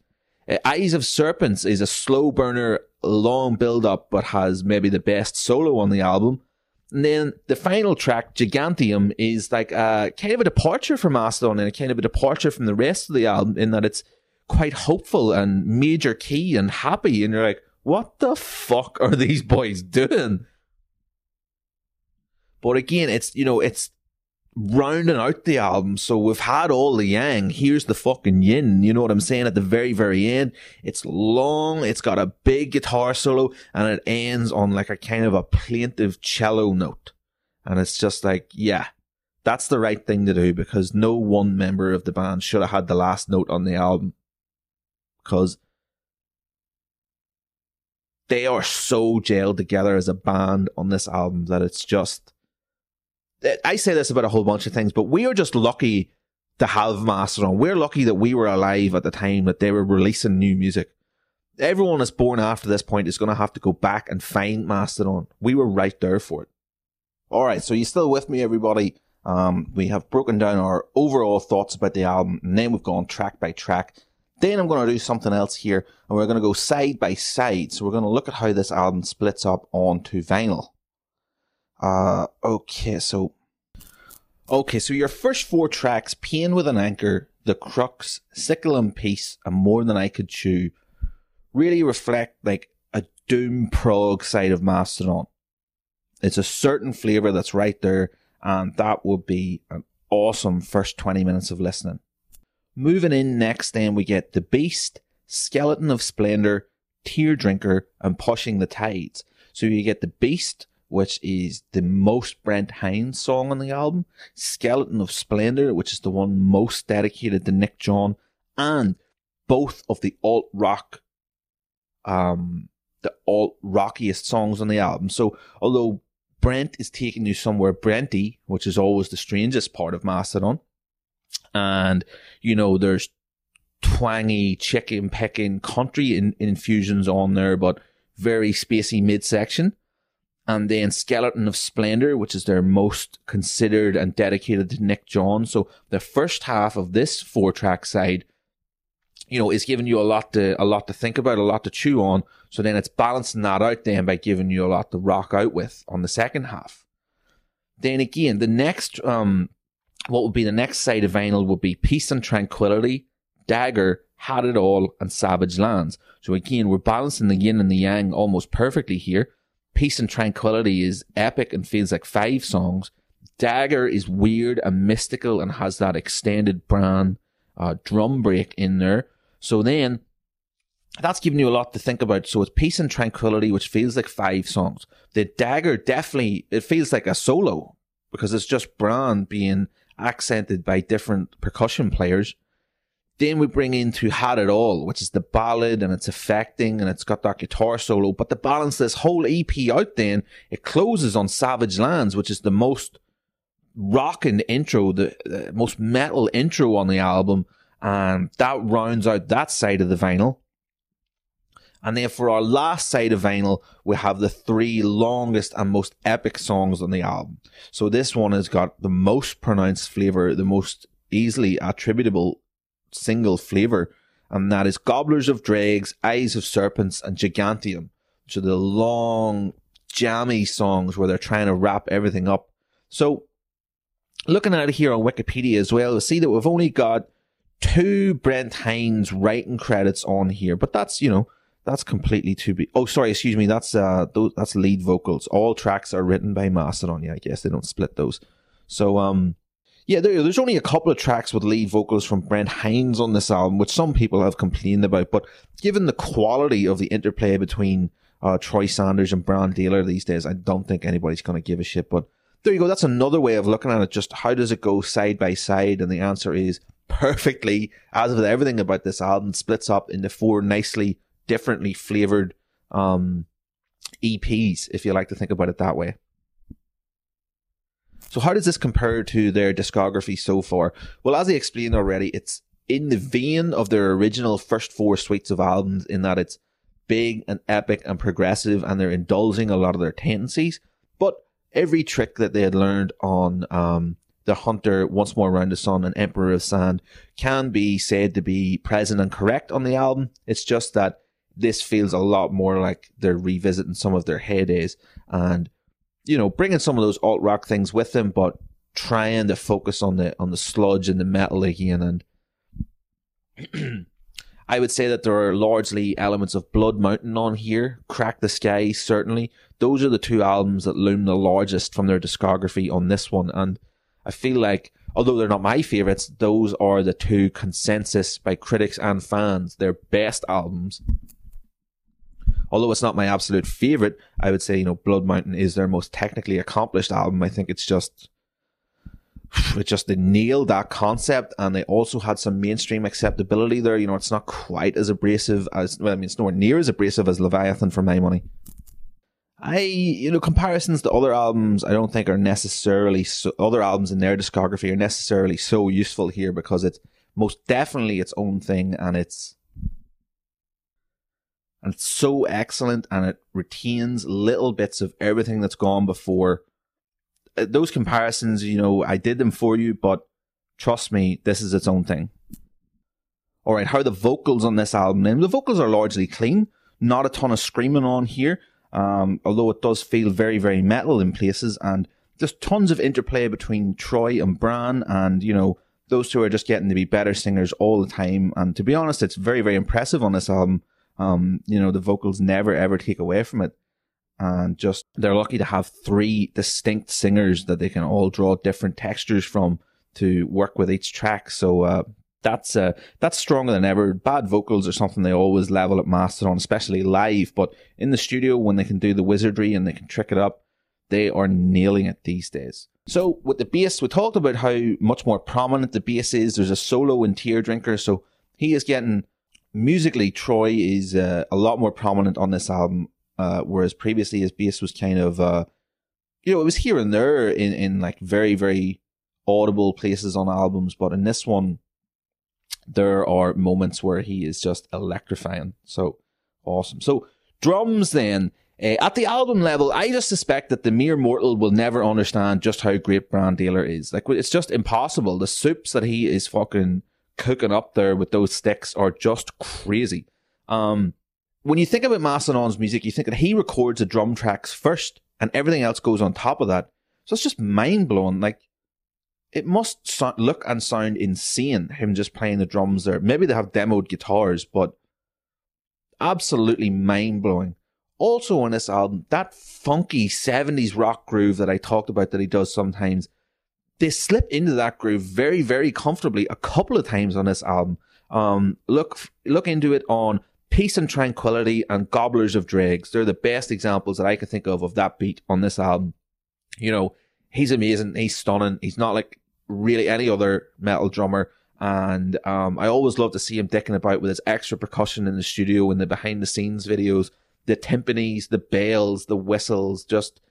Uh, Eyes of Serpents is a slow burner, long build up, but has maybe the best solo on the album. And then the final track, Gigantium, is like a kind of a departure from Mastodon and a kind of a departure from the rest of the album in that it's quite hopeful and major key and happy. And you're like, what the fuck are these boys doing? But again, it's, you know, it's rounding out the album. So we've had all the yang. Here's the fucking yin. You know what I'm saying? At the very, very end, it's long. It's got a big guitar solo and it ends on like a kind of a plaintive cello note. And it's just like, yeah, that's the right thing to do because no one member of the band should have had the last note on the album because they are so jailed together as a band on this album that it's just I say this about a whole bunch of things, but we are just lucky to have Mastodon. We're lucky that we were alive at the time that they were releasing new music. Everyone that's born after this point is going to have to go back and find Mastodon. We were right there for it. All right, so you still with me, everybody? Um, we have broken down our overall thoughts about the album, and then we've gone track by track. Then I'm going to do something else here, and we're going to go side by side. So we're going to look at how this album splits up onto vinyl. Uh, okay, so. Okay, so your first four tracks, Pain with an Anchor, The Crux, Sickle and Peace, and More Than I Could Chew, really reflect like a doom prog side of Mastodon. It's a certain flavour that's right there, and that would be an awesome first 20 minutes of listening. Moving in next, then we get The Beast, Skeleton of Splendor, Tear Drinker, and Pushing the Tides. So you get The Beast, which is the most Brent Hinds song on the album, Skeleton of Splendor, which is the one most dedicated to Nick John, and both of the alt rock, um, the alt rockiest songs on the album. So although Brent is taking you somewhere Brenty, which is always the strangest part of Mastodon, and you know there's twangy chicken pecking country in, infusions on there, but very spacey midsection and then Skeleton of Splendor, which is their most considered and dedicated to Nick John. So the first half of this four track side, you know, is giving you a lot to a lot to think about, a lot to chew on. So then it's balancing that out then by giving you a lot to rock out with on the second half. Then again, the next um what would be the next side of vinyl would be Peace and Tranquility, Dagger, Had It All, and Savage Lands. So again, we're balancing the yin and the yang almost perfectly here. Peace and Tranquility is epic and feels like five songs. Dagger is weird and mystical and has that extended Brann uh, drum break in there. So then that's giving you a lot to think about. So it's Peace and Tranquility, which feels like five songs. The Dagger definitely, it feels like a solo because it's just Brann being accented by different percussion players. Then we bring into Had It All, which is the ballad and it's affecting and it's got that guitar solo. But to balance this whole EP out, then it closes on Savage Lands, which is the most rocking intro, the, most metal intro on the album. And that rounds out that side of the vinyl. And then for our last side of vinyl, we have the three longest and most epic songs on the album. So this one has got the most pronounced flavor, the most easily attributable single flavour, and that is Gobblers of Dregs, Eyes of Serpents, and Gigantium, are the long, jammy songs where they're trying to wrap everything up. So, looking at it here on Wikipedia as well, we see that we've only got two Brent Hinds writing credits on here, but that's, you know, that's completely to be. Oh, sorry, excuse me. That's uh, those, that's lead vocals. All tracks are written by Mastodon. Yeah, I guess they don't split those. So, um, yeah, there, there's only a couple of tracks with lead vocals from Brent Hinds on this album, which some people have complained about. But given the quality of the interplay between uh, Troy Sanders and Brann Dailor these days, I don't think anybody's going to give a shit. But there you go. That's another way of looking at it. Just how does it go side by side? And the answer is perfectly, as with everything about this album, splits up into four nicely, differently flavored um, EPs, if you like to think about it that way. So how does this compare to their discography so far? Well, as I explained already, it's in the vein of their original first four suites of albums in that it's big and epic and progressive and they're indulging a lot of their tendencies. But every trick that they had learned on um, The Hunter, Once More Around the Sun, and Emperor of Sand can be said to be present and correct on the album. It's just that this feels a lot more like they're revisiting some of their heydays and you know, bringing some of those alt rock things with them, but trying to focus on the on the sludge and the metal again. And I would say that there are largely elements of Blood Mountain on here. Crack the Skye, certainly. Those are the two albums that loom the largest from their discography on this one. And I feel like, although they're not my favorites, those are the two consensus by critics and fans, their best albums although it's not my absolute favorite, I would say, you know, Blood Mountain is their most technically accomplished album. I think it's just, it just they nailed that concept and they also had some mainstream acceptability there. You know, it's not quite as abrasive as, well, I mean, it's nowhere near as abrasive as Leviathan for my money. I, you know, comparisons to other albums, I don't think are necessarily so, other albums in their discography are necessarily so useful here because it's most definitely its own thing and it's, and it's so excellent and it retains little bits of everything that's gone before. Uh, those comparisons, you know, I did them for you, but trust me, this is its own thing. All right, how are the vocals on this album? And the vocals are largely clean, not a ton of screaming on here, um, although it does feel very, very metal in places, and there's tons of interplay between Troy and Brann, and you know, those two are just getting to be better singers all the time. And to be honest, it's very, very impressive on this album. Um, you know, the vocals never ever take away from it. And just, they're lucky to have three distinct singers that they can all draw different textures from to work with each track. So, uh, that's uh, that's stronger than ever. Bad vocals are something they always level at Mastodon, especially live. But in the studio, when they can do the wizardry and they can trick it up, they are nailing it these days. So with the bass, we talked about how much more prominent the bass is. There's a solo in Tear Drinker, so he is getting musically, Troy is uh, a lot more prominent on this album, uh, whereas previously his bass was kind of, uh, you know, it was here and there in, in like very, very audible places on albums, but in this one, there are moments where he is just electrifying. So awesome. So drums then. Uh, at the album level, I just suspect that the mere mortal will never understand just how great Brann Dailor is. Like, it's just impossible. The soups that he is fucking cooking up there with those sticks are just crazy. Um, when you think about Mastodon's music, you think that he records the drum tracks first and everything else goes on top of that. So it's just mind blowing. Like, it must so- look and sound insane, him just playing the drums there. Maybe they have demoed guitars, but absolutely mind blowing. Also on this album, that funky 70s rock groove that I talked about that he does sometimes they slip into that groove very, very comfortably a couple of times on this album. Um, look, look into it on Peace and Tranquility and Gobblers of Dregs. They're the best examples that I can think of of that beat on this album. You know, he's amazing. He's stunning. He's not like really any other metal drummer. And um, I always love to see him dicking about with his extra percussion in the studio and the behind the scenes videos, the timpanis, the bells, the whistles, just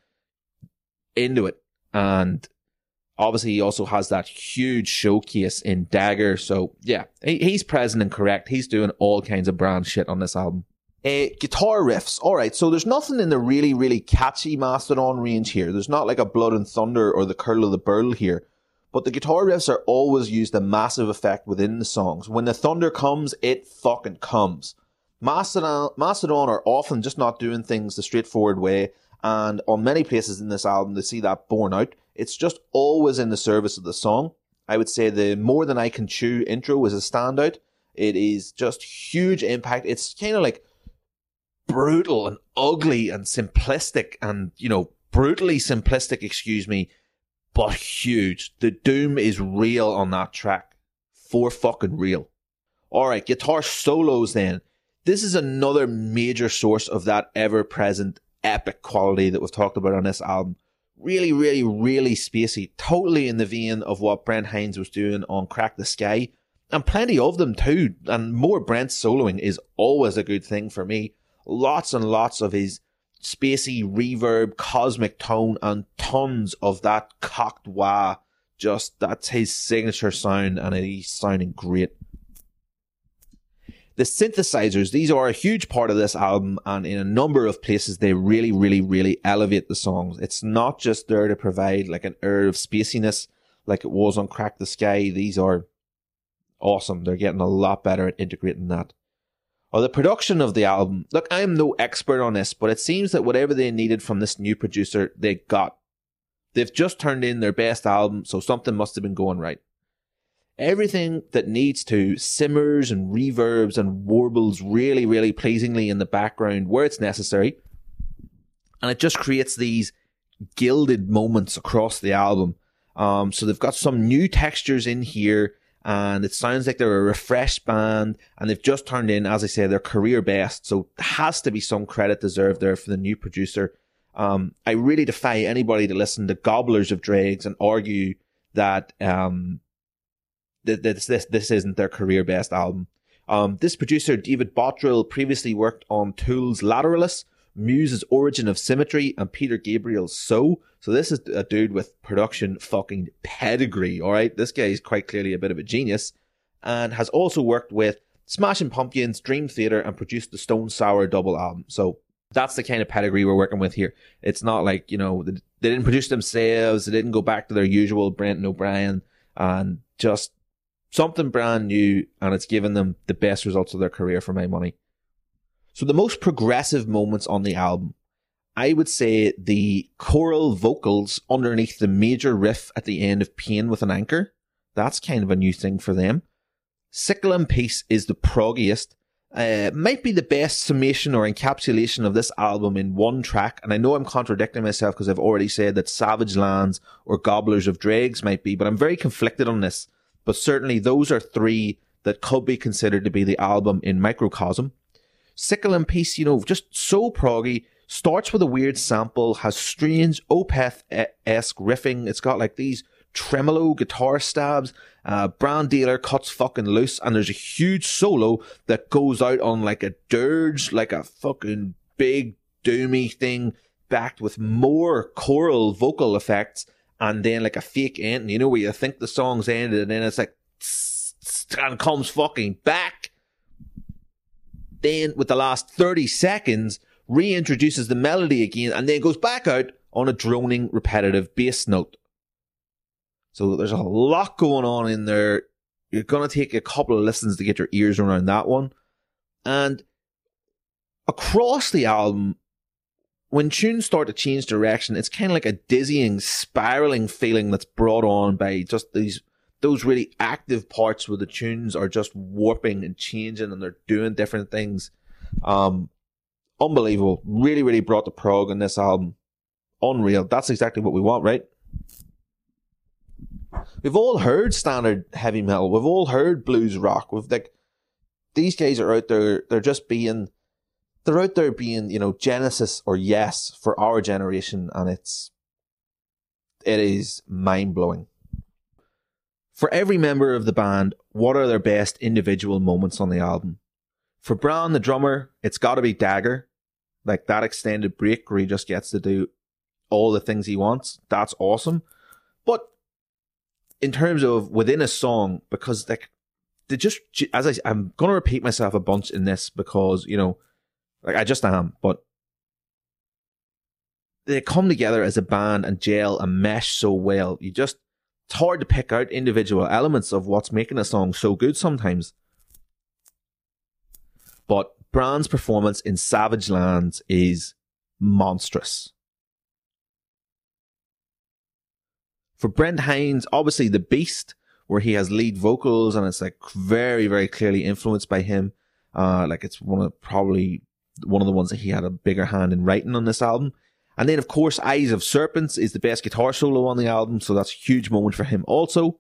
into it. And obviously, he also has that huge showcase in Dagger. So, yeah, he, he's present and correct. He's doing all kinds of Brann shit on this album. Uh, guitar riffs. All right, so there's nothing in the really, really catchy Mastodon range here. There's not like a Blood and Thunder or the Curl of the Burl here. But the guitar riffs are always used a massive effect within the songs. When the thunder comes, it fucking comes. Mastodon, Mastodon are often just not doing things the straightforward way, and on many places in this album, they see that borne out. It's just always in the service of the song. I would say the More Than I Can Chew intro is a standout. It is just huge impact. It's kind of like brutal and ugly and simplistic and, you know, brutally simplistic, excuse me, but huge. The doom is real on that track. For fucking real. Alright, guitar solos then. This is another major source of that ever present epic quality that we've talked about on this album. Really, really, really spacey. Totally in the vein of what Brent Hinds was doing on Crack the Skye, And plenty of them too. And more Brent soloing is always a good thing for me. Lots and lots of his spacey reverb, cosmic tone, and tons of that cocked wah. Just that's his signature sound, and he's sounding great. The synthesizers, these are a huge part of this album, and in a number of places, they really, really, really elevate the songs. It's not just there to provide like an air of spaciness like it was on Crack the Skye. These are awesome. They're getting a lot better at integrating that or the production of the album. Look, I'm no expert on this, but it seems that whatever they needed from this new producer, they got. They've just turned in their best album, so something must have been going right. Everything that needs to simmers and reverbs and warbles really, really pleasingly in the background where it's necessary. And it just creates these gilded moments across the album. Um, so they've got some new textures in here and it sounds like they're a refreshed band and they've just turned in, as I say, their career best. So has to be some credit deserved there for the new producer. Um, I really defy anybody to listen to Gobblers of Dregs and argue that, um, this, this, this isn't their career best album. Um, this producer, David Bottrill, previously worked on Tool's Lateralus, Muse's Origin of Symmetry, and Peter Gabriel's So. So this is a dude with production fucking pedigree, alright? This guy is quite clearly a bit of a genius, and has also worked with Smashing Pumpkins, Dream Theater, and produced the Stone Sour double album. So that's the kind of pedigree we're working with here. It's not like, you know, they didn't produce themselves, they didn't go back to their usual Brendan O'Brien, and just something brand new, and it's given them the best results of their career for my money. So the most progressive moments on the album, I would say the choral vocals underneath the major riff at the end of Pain with an Anchor. That's kind of a new thing for them. Sickle and Peace is the proggiest. Uh, might be the best summation or encapsulation of this album in one track. And I know I'm contradicting myself because I've already said that Savage Lands or Gobblers of Dregs might be, but I'm very conflicted on this. But certainly those are three that could be considered to be the album in microcosm. Sickle and Peace, you know, just so proggy. Starts with a weird sample, has strange Opeth-esque riffing. It's got like these tremolo guitar stabs. Uh, Brann Dailor cuts fucking loose, and there's a huge solo that goes out on like a dirge, like a fucking big doomy thing, backed with more choral vocal effects, and then like a fake end. You know where you think the song's ended, and then it's like and comes fucking back then with the last 30 seconds reintroduces the melody again and then goes back out on a droning repetitive bass note. So there's a lot going on in there. You're going to take a couple of listens to get your ears around that one. And across the album, when tunes start to change direction, it's kind of like a dizzying, spiraling feeling that's brought on by just these those really active parts where the tunes are just warping and changing and they're doing different things. Um, unbelievable. Really, really brought the prog on this album. Unreal. That's exactly what we want, right? we've all heard standard heavy metal. We've all heard blues rock. We've like these guys are out there. They're just being they're out there being you know Genesis or Yes for our generation, and it's it is mind blowing. For every member of the band, what are their best individual moments on the album? For Brann, the drummer, it's got to be Dagger, like that extended break where he just gets to do all the things he wants. That's awesome. But in terms of within a song, because like they just as I I'm gonna repeat myself a bunch in this because you know, like I just am, but they come together as a band and gel and mesh so well. You just it's hard to pick out individual elements of what's making a song so good sometimes. But Brann's performance in Savage Lands is monstrous. For Brent Hinds, obviously the Beast, where he has lead vocals and it's like very, very clearly influenced by him. Uh, like it's one of probably one of the ones that he had a bigger hand in writing on this album. And then, of course, Eyes of Serpents is the best guitar solo on the album, so that's a huge moment for him also.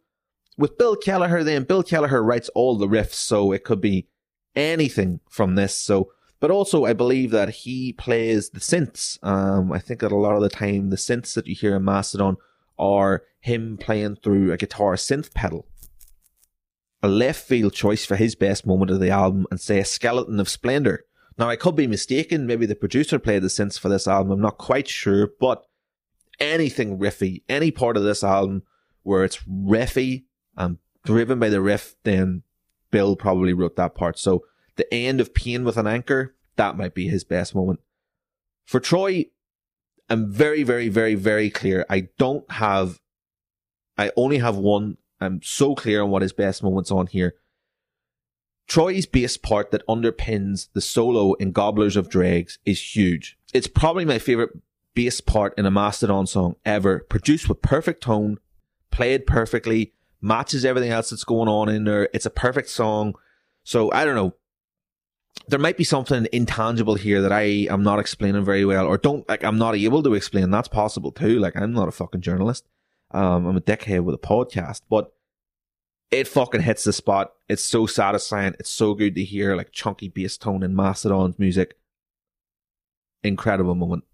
With Bill Kelliher, then, Bill Kelliher writes all the riffs, so it could be anything from this. So, but also, I believe that he plays the synths. Um, I think that a lot of the time, the synths that you hear in Mastodon are him playing through a guitar synth pedal. A left field choice for his best moment of the album, and say a skeleton of splendor. Now, I could be mistaken. Maybe the producer played the synths for this album. I'm not quite sure, but anything riffy, any part of this album where it's riffy and driven by the riff, then Bill probably wrote that part. So the end of Pain with an Anchor, that might be his best moment. For Troy, I'm very, very, very, very clear. I don't have, I only have one. I'm so clear on what his best moments on here. Troy's bass part that underpins the solo in Gobblers of Dregs is huge. It's probably my favorite bass part in a Mastodon song ever, produced with perfect tone, played perfectly, matches everything else that's going on in there. It's a perfect song. So I don't know. There might be something intangible here that I am not explaining very well, or don't like. I'm not able to explain. That's possible too. Like I'm not a fucking journalist. Um, I'm a dickhead with a podcast, but it fucking hits the spot. It's so satisfying. It's so good to hear like chunky bass tone and Mastodon's music. Incredible moment.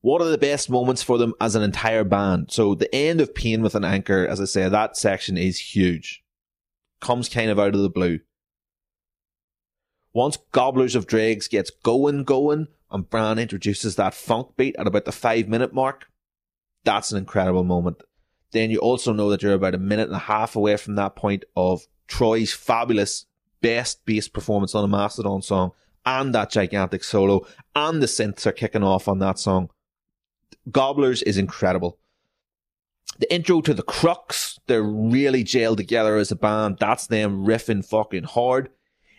What are the best moments for them as an entire band? So the end of Pain with an Anchor, as I say, that section is huge. Comes kind of out of the blue. Once Gobblers of Dregs gets going, going, and Brann introduces that funk beat at about the five minute mark, that's an incredible moment then you also know that you're about a minute and a half away from that point of Troy's fabulous best bass performance on a Mastodon song and that gigantic solo and the synths are kicking off on that song. Gobblers is incredible. The intro to the Crux, they're really jailed together as a band. That's them riffing fucking hard.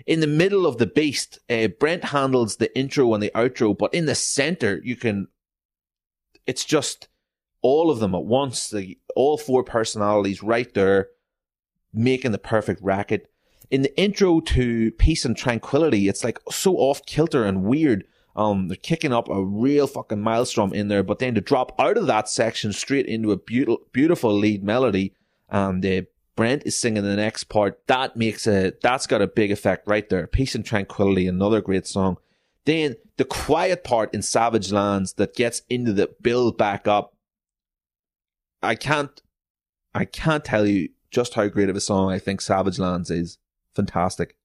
In the middle of the beast, uh, Brent handles the intro and the outro, but in the center, you can, it's just, all of them at once, the all four personalities right there, making the perfect racket. In the intro to Peace and Tranquility, it's like so off kilter and weird. Um, they're kicking up a real fucking maelstrom in there, but then to drop out of that section straight into a beautiful, beautiful lead melody, and uh, Brent is singing the next part. That makes a that's got a big effect right there. Peace and Tranquility, another great song. Then the quiet part in Savage Lands that gets into the build back up I can't, I can't tell you just how great of a song I think Savage Lands is. Fantastic.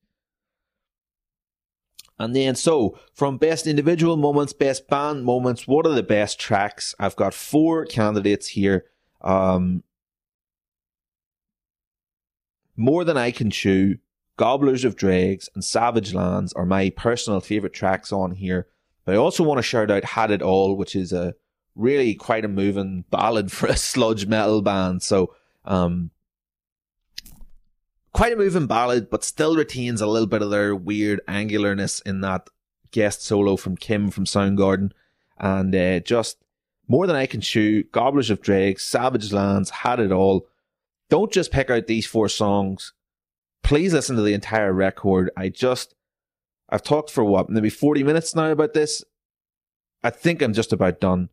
And then, so from best individual moments, best band moments, what are the best tracks? I've got four candidates here. Um, More Than I Can Chew, Gobblers of Dregs, and Savage Lands are my personal favorite tracks on here. But I also want to shout out Had It All, which is a really quite a moving ballad for a sludge metal band. So, um, quite a moving ballad, but still retains a little bit of their weird angularness in that guest solo from Kim from Soundgarden. And uh, just more than I can chew, Gobblers of Dregs, Savage Lands, had it all. Don't just pick out these four songs. Please listen to the entire record. I just, I've talked for what, maybe 40 minutes now about this. I think I'm just about done.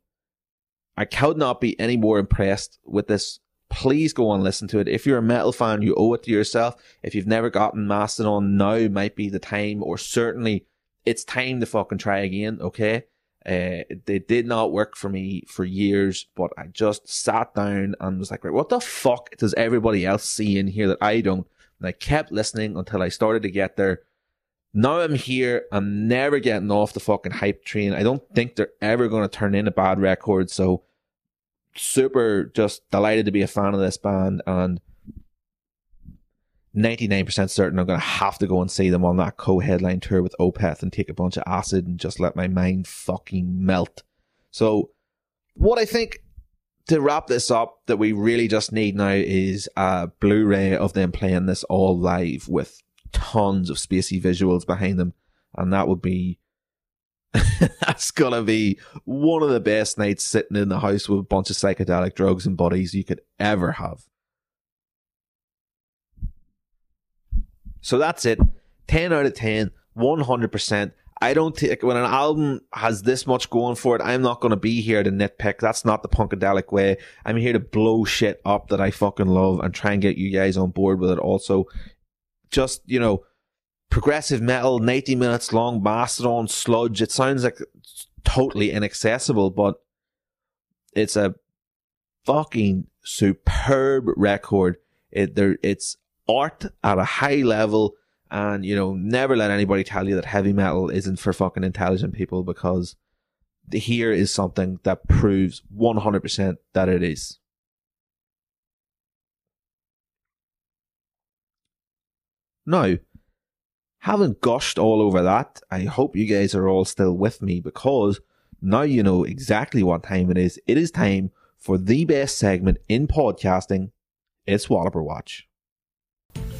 I could not be any more impressed with this. Please go and listen to it. If you're a metal fan, you owe it to yourself. If you've never gotten Mastodon, now might be the time, or certainly it's time to fucking try again, okay? Uh, they did not work for me for years, but I just sat down and was like, right, what the fuck does everybody else see in here that I don't? And I kept listening until I started to get there. Now I'm here. I'm never getting off the fucking hype train. I don't think they're ever going to turn in a bad record. So super just delighted to be a fan of this band and 99% certain I'm going to have to go and see them on that co-headline tour with Opeth and take a bunch of acid and just let my mind fucking melt. So what I think to wrap this up that we really just need now is a Blu-ray of them playing this all live with tons of spacey visuals behind them. And that would be that's gonna be one of the best nights sitting in the house with a bunch of psychedelic drugs and buddies you could ever have. So that's it. 10 out of 10, 100%. I don't take, when an album has this much going for it, I'm not going to be here to nitpick. That's not the punkadelic way. I'm here to blow shit up that I fucking love and try and get you guys on board with it also. Just, you know, progressive metal, 90 minutes long, Mastodon, sludge. It sounds like totally inaccessible, but it's a fucking superb record. It there, it's art at a high level, and you know, never let anybody tell you that heavy metal isn't for fucking intelligent people because here is something that proves 100% that it is. Now, having gushed all over that, I hope you guys are all still with me because now you know exactly what time it is. It is time for the best segment in podcasting. It's Walloper Watch.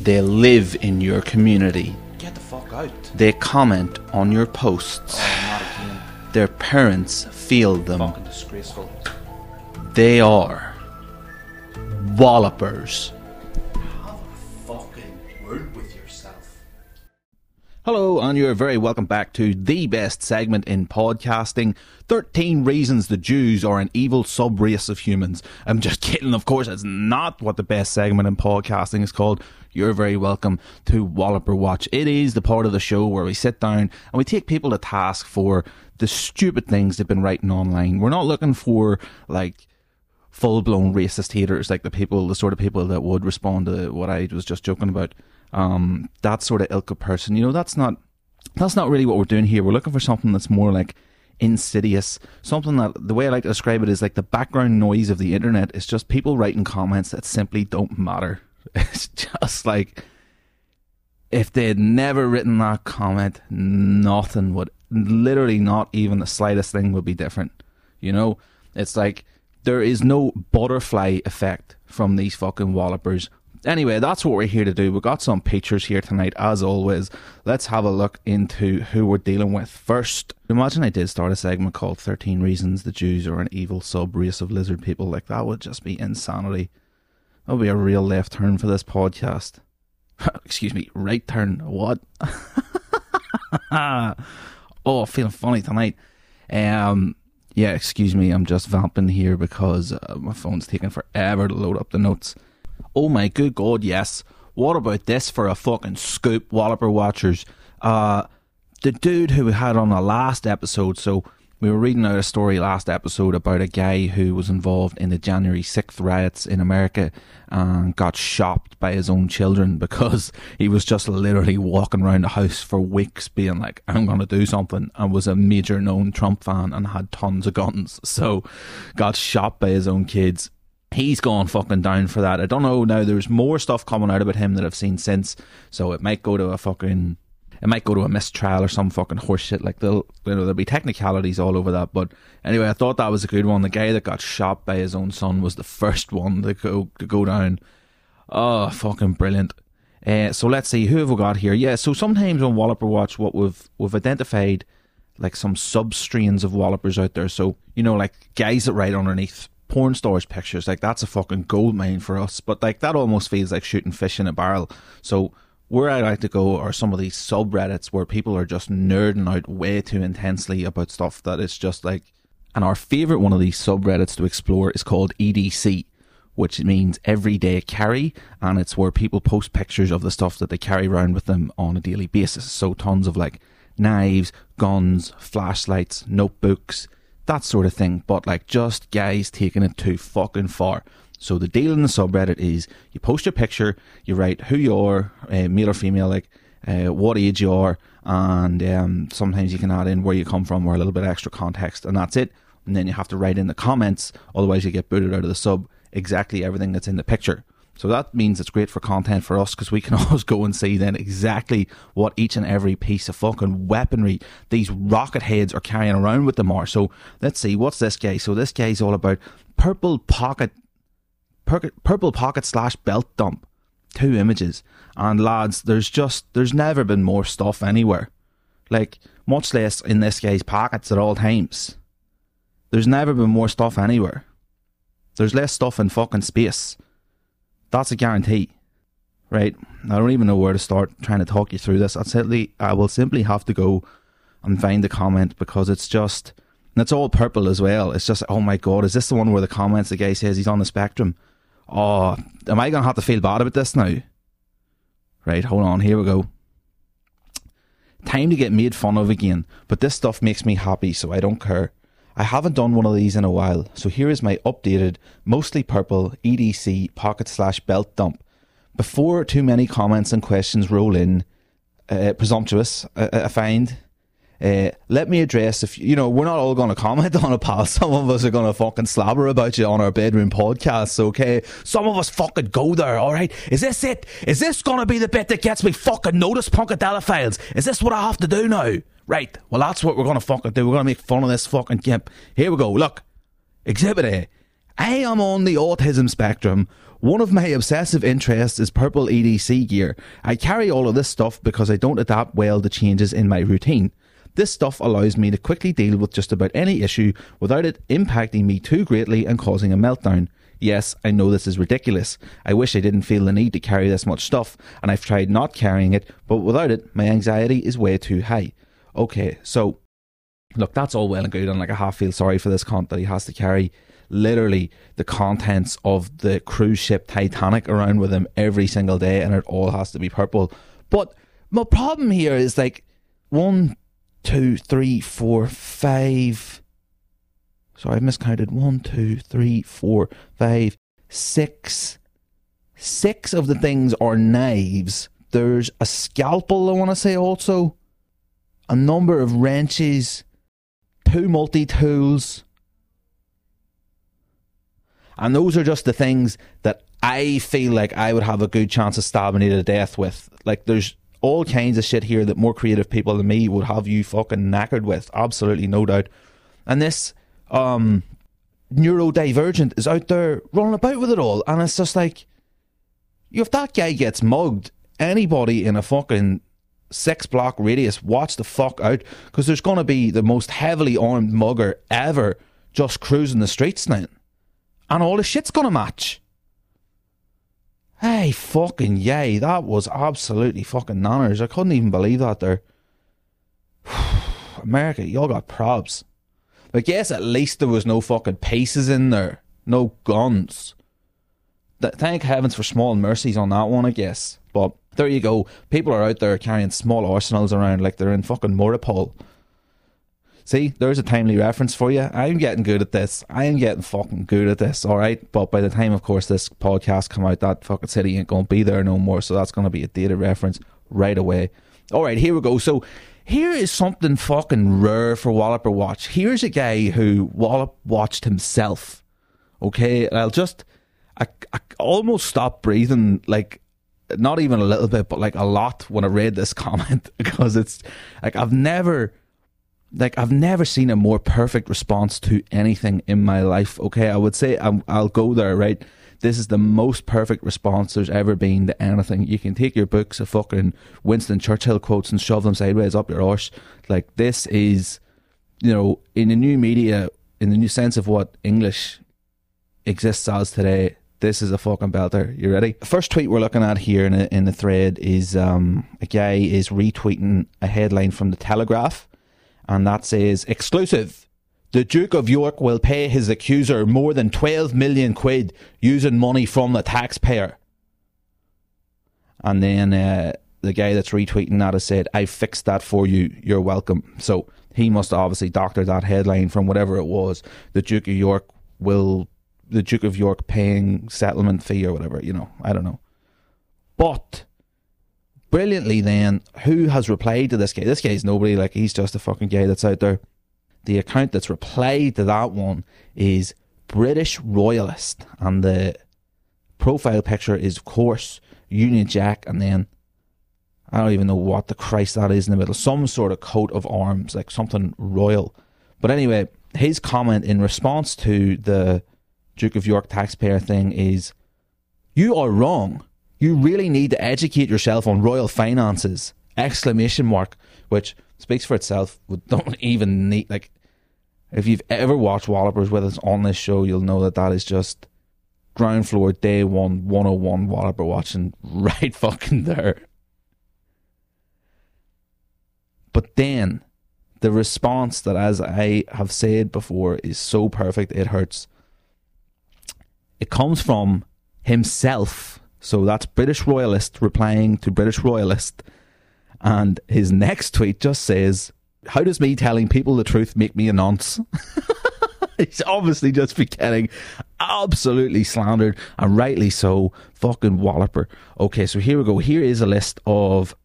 They live in your community. Get the fuck out. They comment on your posts. Oh, not again. Their parents feel them. Fucking disgraceful. They are Wallopers. Hello, and you're very welcome back to the best segment in podcasting 13 Reasons the Jews Are an Evil Sub Race of Humans. I'm just kidding, of course, it's not what the best segment in podcasting is called. You're very welcome to Walloper Watch. It is the part of the show where we sit down and we take people to task for the stupid things they've been writing online. We're not looking for, like, full blown racist haters, like the people, the sort of people that would respond to what I was just joking about. Um, that sort of ilk of person, you know, that's not that's not really what we're doing here. We're looking for something that's more like insidious, something that the way I like to describe it is like the background noise of the internet. It's just people writing comments that simply don't matter. It's just like if they had never written that comment, nothing would, literally not even the slightest thing would be different. You know, it's like there is no butterfly effect from these fucking wallopers. Anyway, that's what we're here to do. We've got some pictures here tonight, as always. Let's have a look into who we're dealing with first. Imagine I did start a segment called 13 Reasons the Jews Are an Evil Sub Race of Lizard People. Like, that would just be insanity. That would be a real left turn for this podcast. Excuse me, right turn. What? oh, feeling funny tonight. Um, yeah, excuse me, I'm just vamping here because uh, my phone's taking forever to load up the notes. Oh my good god, yes. What about this for a fucking scoop, Walloper Watchers? Uh, the dude who we had on the last episode, so we were reading out a story last episode about a guy who was involved in the January 6th riots in America and got shopped by his own children because he was just literally walking around the house for weeks being like, I'm going to do something, and was a major known Trump fan and had tons of guns. So got shot by his own kids. He's gone fucking down for that. I don't know now. There's more stuff coming out about him that I've seen since, so it might go to a fucking it might go to a mistrial or some fucking horseshit. Like they'll, you know, there'll be technicalities all over that. But anyway, I thought that was a good one. The guy that got shot by his own son was the first one to go to go down. Oh, fucking brilliant. Uh, so let's see who have we got here. Yeah, so sometimes on Walloper Watch, what we've we've identified like some sub strains of Wallopers out there. So you know, like guys that ride underneath porn stars pictures, like that's a fucking gold mine for us. But like that almost feels like shooting fish in a barrel. So where I like to go are some of these subreddits where people are just nerding out way too intensely about stuff that is just like And our favorite one of these subreddits to explore is called EDC, which means everyday carry, and it's where people post pictures of the stuff that they carry around with them on a daily basis. So tons of like knives, guns, flashlights, notebooks, that sort of thing. But like just guys taking it too fucking far. So the deal in the subreddit is you post your picture, you write who you are, uh, male or female, like uh, what age you are, and um, sometimes you can add in where you come from or a little bit extra context, and that's it. And then you have to write in the comments, otherwise you get booted out of the sub exactly everything that's in the picture. So that means it's great for content for us because we can always go and see then exactly what each and every piece of fucking weaponry these rocket heads are carrying around with them are. So let's see, what's this guy? So this guy's all about purple pocket, purple pocket slash belt dump. Two images. And lads, there's just, there's never been more stuff anywhere. Like, much less in this guy's pockets at all times. There's never been more stuff anywhere. There's less stuff in fucking space. That's a guarantee. Right? I don't even know where to start trying to talk you through this. I simply I will simply have to go and find the comment because it's just and it's all purple as well. It's just oh my god, is this the one where the comments the guy says he's on the spectrum? Oh, am I gonna have to feel bad about this now? Right, hold on, here we go. Time to get made fun of again, but this stuff makes me happy, so I don't care. I haven't done one of these in a while, so here is my updated, mostly purple EDC pocket slash belt dump. Before too many comments and questions roll in, uh, presumptuous, I, I find. Uh, let me address if you know we're not all going to comment on it, pal. Some of us are going to fucking slobber about you on our bedroom podcasts. Okay, some of us fucking go there. All right, is this it? Is this going to be the bit that gets me fucking noticed, Punkadelophiles? Is this what I have to do now? Right. Well, that's what we're going to fucking do. We're going to make fun of this fucking gimp. Here we go. Look. Exhibit A. I am on the autism spectrum. One of my obsessive interests is purple EDC gear. I carry all of this stuff because I don't adapt well to changes in my routine. This stuff allows me to quickly deal with just about any issue without it impacting me too greatly and causing a meltdown. Yes, I know this is ridiculous. I wish I didn't feel the need to carry this much stuff, and I've tried not carrying it, but without it, my anxiety is way too high okay, so look, that's all well and good, and like I half feel sorry for this cunt that he has to carry literally the contents of the cruise ship Titanic around with him every single day, and it all has to be purple. But my problem here is like one, two, three, four, five. Sorry, I miscounted. One, two, three, four, five, six. Six of the things are knives. There's a scalpel, I want to say, also a number of wrenches, two multi tools. And those are just the things that I feel like I would have a good chance of stabbing you to death with. Like, there's all kinds of shit here that more creative people than me would have you fucking knackered with. Absolutely, no doubt. And this um, neurodivergent is out there running about with it all. And it's just like, if that guy gets mugged, anybody in a fucking six block radius, watch the fuck out because there's going to be the most heavily armed mugger ever just cruising the streets now. And all the shit's going to match. Hey, fucking yay. That was absolutely fucking nanners. I couldn't even believe that there. America, y'all got probs. I guess at least there was no fucking paces in there. No guns. Thank heavens for small mercies on that one, I guess. But there you go. People are out there carrying small arsenals around like they're in fucking Mariupol. See, there's a timely reference for you. I'm getting good at this. I am getting fucking good at this, alright? But by the time, of course, this podcast come out, that fucking city ain't going to be there no more. So that's going to be a dated reference right away. Alright, here we go. So here is something fucking rare for Walloper Watch. Here's a guy who Wallop watched himself. Okay, I'll just, I, I almost stopped breathing like not even a little bit, but like a lot when I read this comment because it's like I've never like I've never seen a more perfect response to anything in my life. Okay, I would say i will go there. Right, this is the most perfect response there's ever been to anything. You can take your books of fucking Winston Churchill quotes and shove them sideways up your arse. Like this is, you know, in the new media, in the new sense of what English exists as today this is a fucking belter. You ready? First tweet we're looking at here in, a, in the thread is um, a guy is retweeting a headline from the Telegraph, and that says exclusive. The Duke of York will pay his accuser more than 12 million quid using money from the taxpayer. And then uh, the guy that's retweeting that has said, I fixed that for you. You're welcome. So he must obviously doctor that headline from whatever it was. The Duke of York will, the Duke of York paying settlement fee or whatever, you know, I don't know. But brilliantly, then, who has replied to this guy? This guy's nobody, like, he's just a fucking guy that's out there. The account that's replied to that one is British Royalist, and the profile picture is, of course, Union Jack, and then I don't even know what the Christ that is in the middle. Some sort of coat of arms, like something royal. But anyway, his comment in response to the Duke of York taxpayer thing is You are wrong. You really need to educate yourself on royal finances. Exclamation mark. Which speaks for itself. We don't even need like if you've ever watched Wallopers with us on this show, you'll know that that is just ground floor day one 101 Walloper watching right fucking there. But then the response that, as I have said before, is so perfect it hurts. It comes from himself. So that's British Royalist replying to British Royalist. And his next tweet just says, How does me telling people the truth make me a nonce? He's obviously just be getting absolutely slandered, and rightly so. Fucking walloper. Okay, so here we go. Here is a list of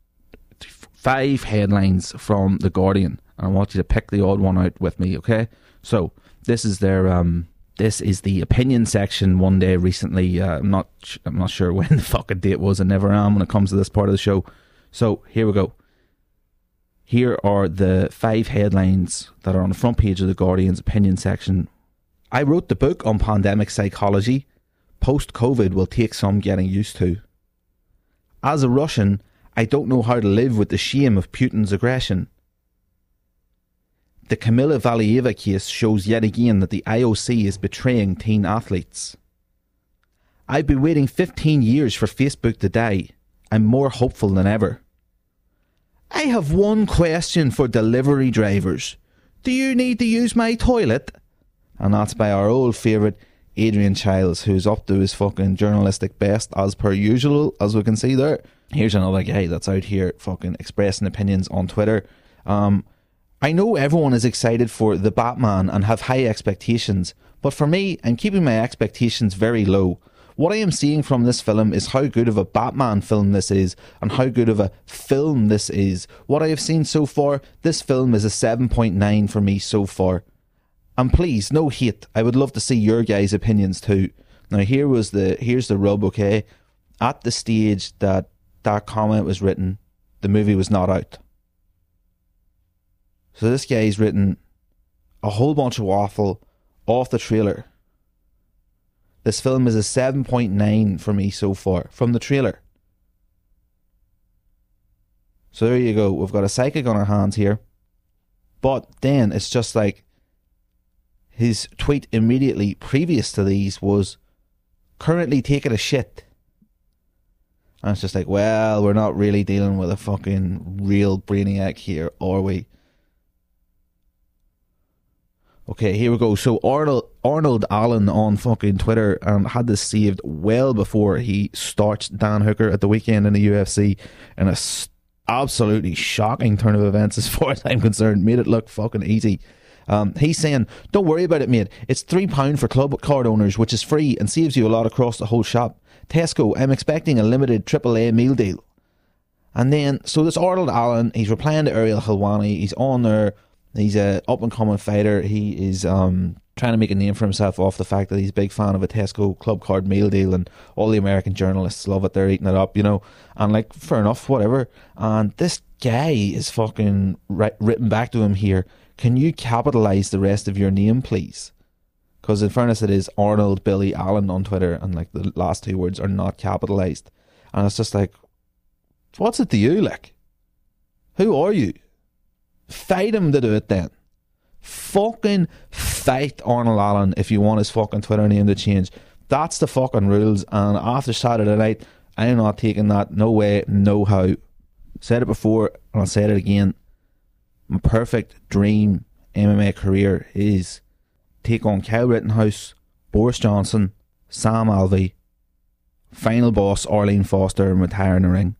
five headlines from The Guardian, and I want you to pick the odd one out with me, okay? So, this is their um this is the opinion section one day recently. Uh, I'm not I'm not sure when the fucking date was. I never am when it comes to this part of the show. So, here we go. Here are the five headlines that are on the front page of the Guardian's opinion section. I wrote the book on pandemic psychology. Post COVID will take some getting used to. As a Russian, I don't know how to live with the shame of Putin's aggression. The Kamila Valieva case shows yet again that the IOC is betraying teen athletes. I've been waiting 15 years for Facebook to die. I'm more hopeful than ever. I have one question for delivery drivers. Do you need to use my toilet? And that's by our old favourite Adrian Chiles, who's up to his fucking journalistic best as per usual, as we can see there. Here's another guy that's out here fucking expressing opinions on Twitter. Um, I know everyone is excited for The Batman and have high expectations, but for me, I'm keeping my expectations very low. What I am seeing from this film is how good of a Batman film this is and how good of a film this is. What I have seen so far, this film is a 7.9 for me so far. And please, no hate. I would love to see your guys' opinions too. Now here was the here's the rub, okay? Eh? At the stage that that comment was written, the movie was not out. So this guy's written a whole bunch of waffle off the trailer this film is a 7.9 for me so far from the trailer. So there you go. We've got a psychic on our hands here. But then it's just like his tweet immediately previous to these was currently taking a shit. And it's just like, well, we're not really dealing with a fucking real brainiac here, are we? Okay, here we go. So Arnold Arnold Allen on fucking Twitter um, had this saved well before he starched Dan Hooker at the weekend in the UFC in a absolutely shocking turn of events as far as I'm concerned. Made it look fucking easy. Um, he's saying, "Don't worry about it, mate. It's three pound for club card owners, which is free and saves you a lot across the whole shop. Tesco, I'm expecting a limited AAA meal deal." And then, so this Arnold Allen, he's replying to Ariel Helwani. He's on there He's a up and coming fighter. He is um, trying to make a name for himself off the fact that he's a big fan of a Tesco club card meal deal, and all the American journalists love it. They're eating it up, you know. And like, fair enough, whatever. And this guy is fucking ri- written back to him here. Can you capitalize the rest of your name, please? Because in fairness, it is Arnold Billy Allen on Twitter, and like the last two words are not capitalized. And it's just like, what's it to you, like? Who are you? Fight him to do it then. Fucking fight Arnold Allen if you want his fucking Twitter name to change. That's the fucking rules. And after Saturday night, I am not taking that. No way, no how. Said it before, and I'll say it again. My perfect dream MMA career is take on Kyle Rittenhouse, Boris Johnson, Sam Alvey, final boss Arlene Foster, and retire in the ring.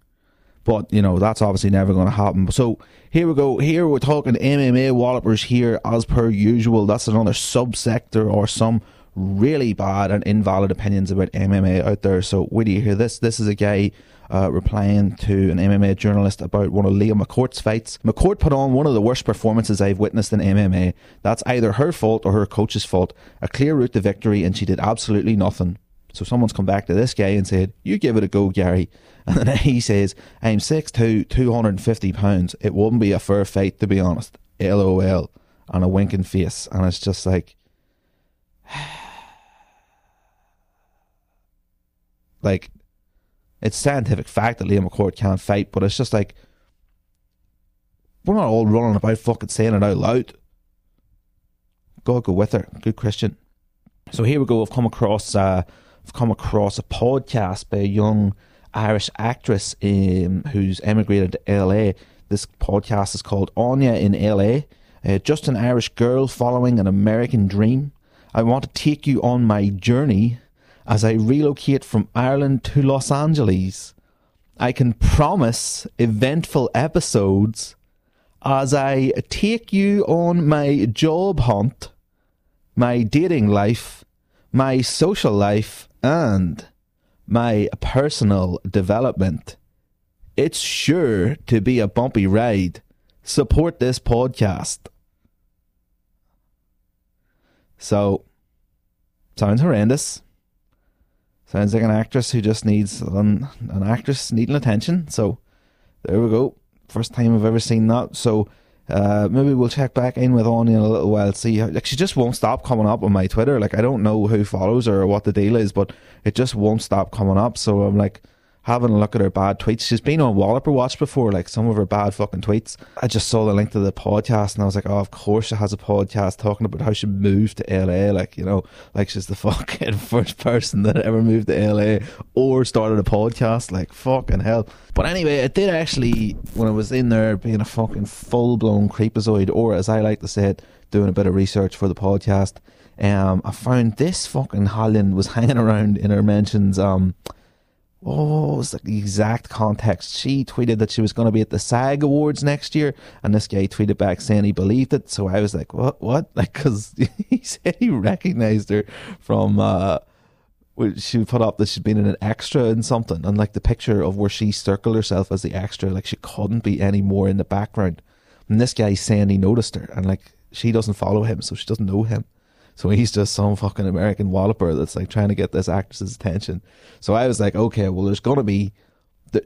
But you know that's obviously never going to happen. So here we go. Here we're talking MMA wallopers here as per usual. That's another subsector or some really bad and invalid opinions about MMA out there. So wait do you hear this? This is a guy uh, replying to an MMA journalist about one of Leah McCourt's fights. McCourt put on one of the worst performances I've witnessed in MMA. That's either her fault or her coach's fault. A clear route to victory, and she did absolutely nothing. So someone's come back to this guy and said, You give it a go, Gary. And then he says, I'm 6'2, 250 pounds. It wouldn't be a fair fight, to be honest. LOL. And a winking face. And it's just like, like, it's scientific fact that Liam McCourt can't fight, but it's just like, we're not all running about fucking saying it out loud. God go with her. Good Christian. So here we go. I've come across, uh, I've come across a podcast by a young Irish actress um, who's emigrated to LA. This podcast is called Anya in LA. Uh, just an Irish girl following an American dream. I want to take you on my journey as I relocate from Ireland to Los Angeles. I can promise eventful episodes as I take you on my job hunt, my dating life, my social life, and my personal development. It's sure to be a bumpy ride. Support this podcast. So, sounds horrendous. Sounds like an actress who just needs an, an actress needing attention. So, there we go. First time I've ever seen that. So, uh, maybe we'll check back in with Anya in a little while. See, how, like she just won't stop coming up on my Twitter. Like I don't know who follows her or what the deal is, but it just won't stop coming up. So I'm like having a look at her bad tweets. She's been on Walloper Watch before, like some of her bad fucking tweets. I just saw the link to the podcast and I was like, oh, of course she has a podcast talking about how she moved to LA. Like, you know, like she's the fucking first person that ever moved to LA or started a podcast. Like, fucking hell. But anyway, I did actually, when I was in there being a fucking full blown creepazoid, or as I like to say it, doing a bit of research for the podcast, um, I found this fucking Hallin was hanging around in her mentions, um, what was the exact context? She tweeted that she was going to be at the SAG Awards next year, and this guy tweeted back saying he believed it. So I was like, what? What? Like, because he said he recognized her from. Uh, she put up that she'd been in an extra in something, and like the picture of where she circled herself as the extra, like she couldn't be any more in the background. And this guy's saying he noticed her, and like she doesn't follow him, so she doesn't know him. So he's just some fucking American walloper that's like trying to get this actress's attention. So I was like, okay, well, there's gonna be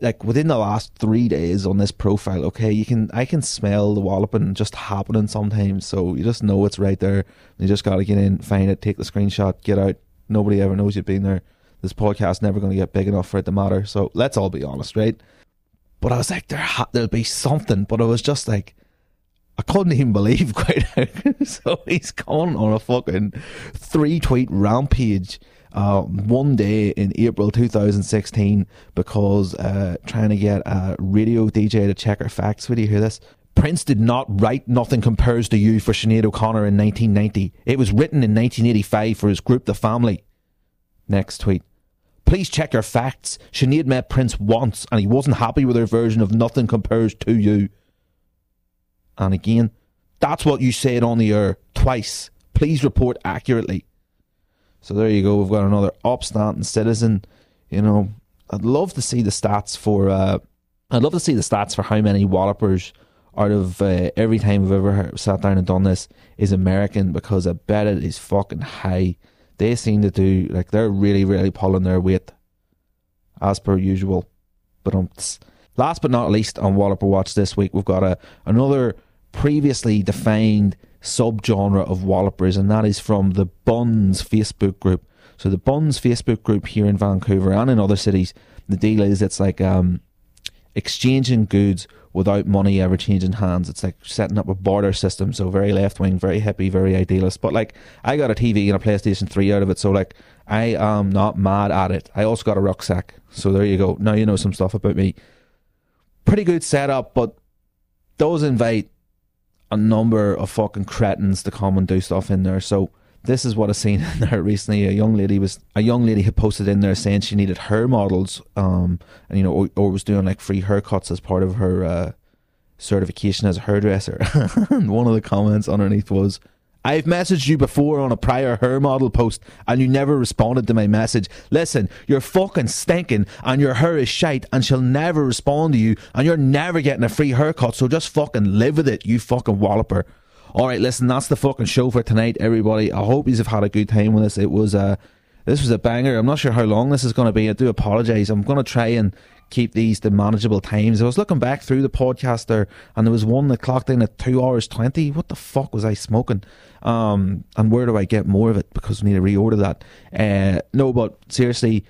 like within the last three days on this profile. Okay, you can I can smell the walloping just happening sometimes. So you just know it's right there. You just gotta get in, find it, take the screenshot, get out. Nobody ever knows you've been there. This podcast's never gonna get big enough for it to matter. So let's all be honest, right? But I was like, there ha- there'll be something. But I was just like I couldn't even believe quite how. so he's gone on a fucking three tweet rampage uh, one day in April 2016 because uh, trying to get a radio DJ to check her facts. Would you hear this? Prince did not write Nothing Compares to You for Sinead O'Connor in 1990. It was written in 1985 for his group The Family. Next tweet. Please check your facts. Sinead met Prince once and he wasn't happy with her version of Nothing Compares to You and again. That's what you said on the air twice. Please report accurately. So there you go. We've got another upstanding citizen. You know, I'd love to see the stats for. Uh, I'd love to see the stats for how many wallopers out of uh, every time I've ever sat down and done this is American because I bet it is fucking high. They seem to do like they're really, really pulling their weight as per usual. But um, last but not least on Walloper Watch this week, we've got a another previously defined subgenre of wallopers, and that is from the Bunz Facebook group. So the Bunz Facebook group here in Vancouver and in other cities, the deal is it's like um, exchanging goods without money ever changing hands. It's like setting up a barter system. So very left wing, very hippie, very idealist. But like I got a TV and a PlayStation 3 out of it. So like I am not mad at it. I also got a rucksack. So there you go. Now you know some stuff about me. Pretty good setup, but those invite a number of fucking cretins to come and do stuff in there. So this is what I've seen in there recently. A young lady was a young lady had posted in there saying she needed hair models, um, and you know, or, or was doing like free haircuts as part of her uh, certification as a hairdresser. and one of the comments underneath was, I've messaged you before on a prior hair model post and you never responded to my message. Listen, you're fucking stinking and your hair is shite and she'll never respond to you and you're never getting a free haircut, so just fucking live with it, you fucking walloper. Alright, listen, that's the fucking show for tonight, everybody. I hope you've had a good time with us. It was uh this was a banger. I'm not sure how long this is going to be. I do apologise. I'm going to try and keep these to manageable times. I was looking back through the podcast there, and there was one that clocked in at two hours twenty. What the fuck was I smoking? Um, and where do I get more of it? Because we need to reorder that. Uh, no, but seriously,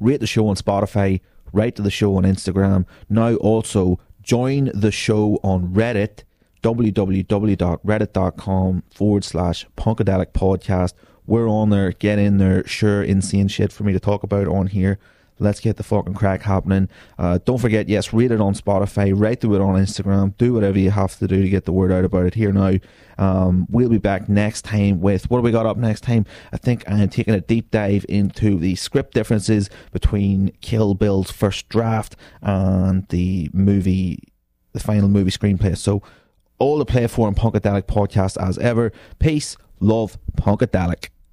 rate the show on Spotify. Write to the show on Instagram. Now also join the show on Reddit www.reddit.com forward slash punkadelic podcast. We're on there. Get in there. Sure, insane shit for me to talk about on here. Let's get the fucking crack happening. Uh, don't forget, yes, read it on Spotify, write to it on Instagram, do whatever you have to do to get the word out about it here now. Um, we'll be back next time with what we got up next time? I think I'm taking a deep dive into the script differences between Kill Bill's first draft and the movie, the final movie screenplay. So, all the play for on Punkadelic podcast as ever. Peace, love, Punkadelic.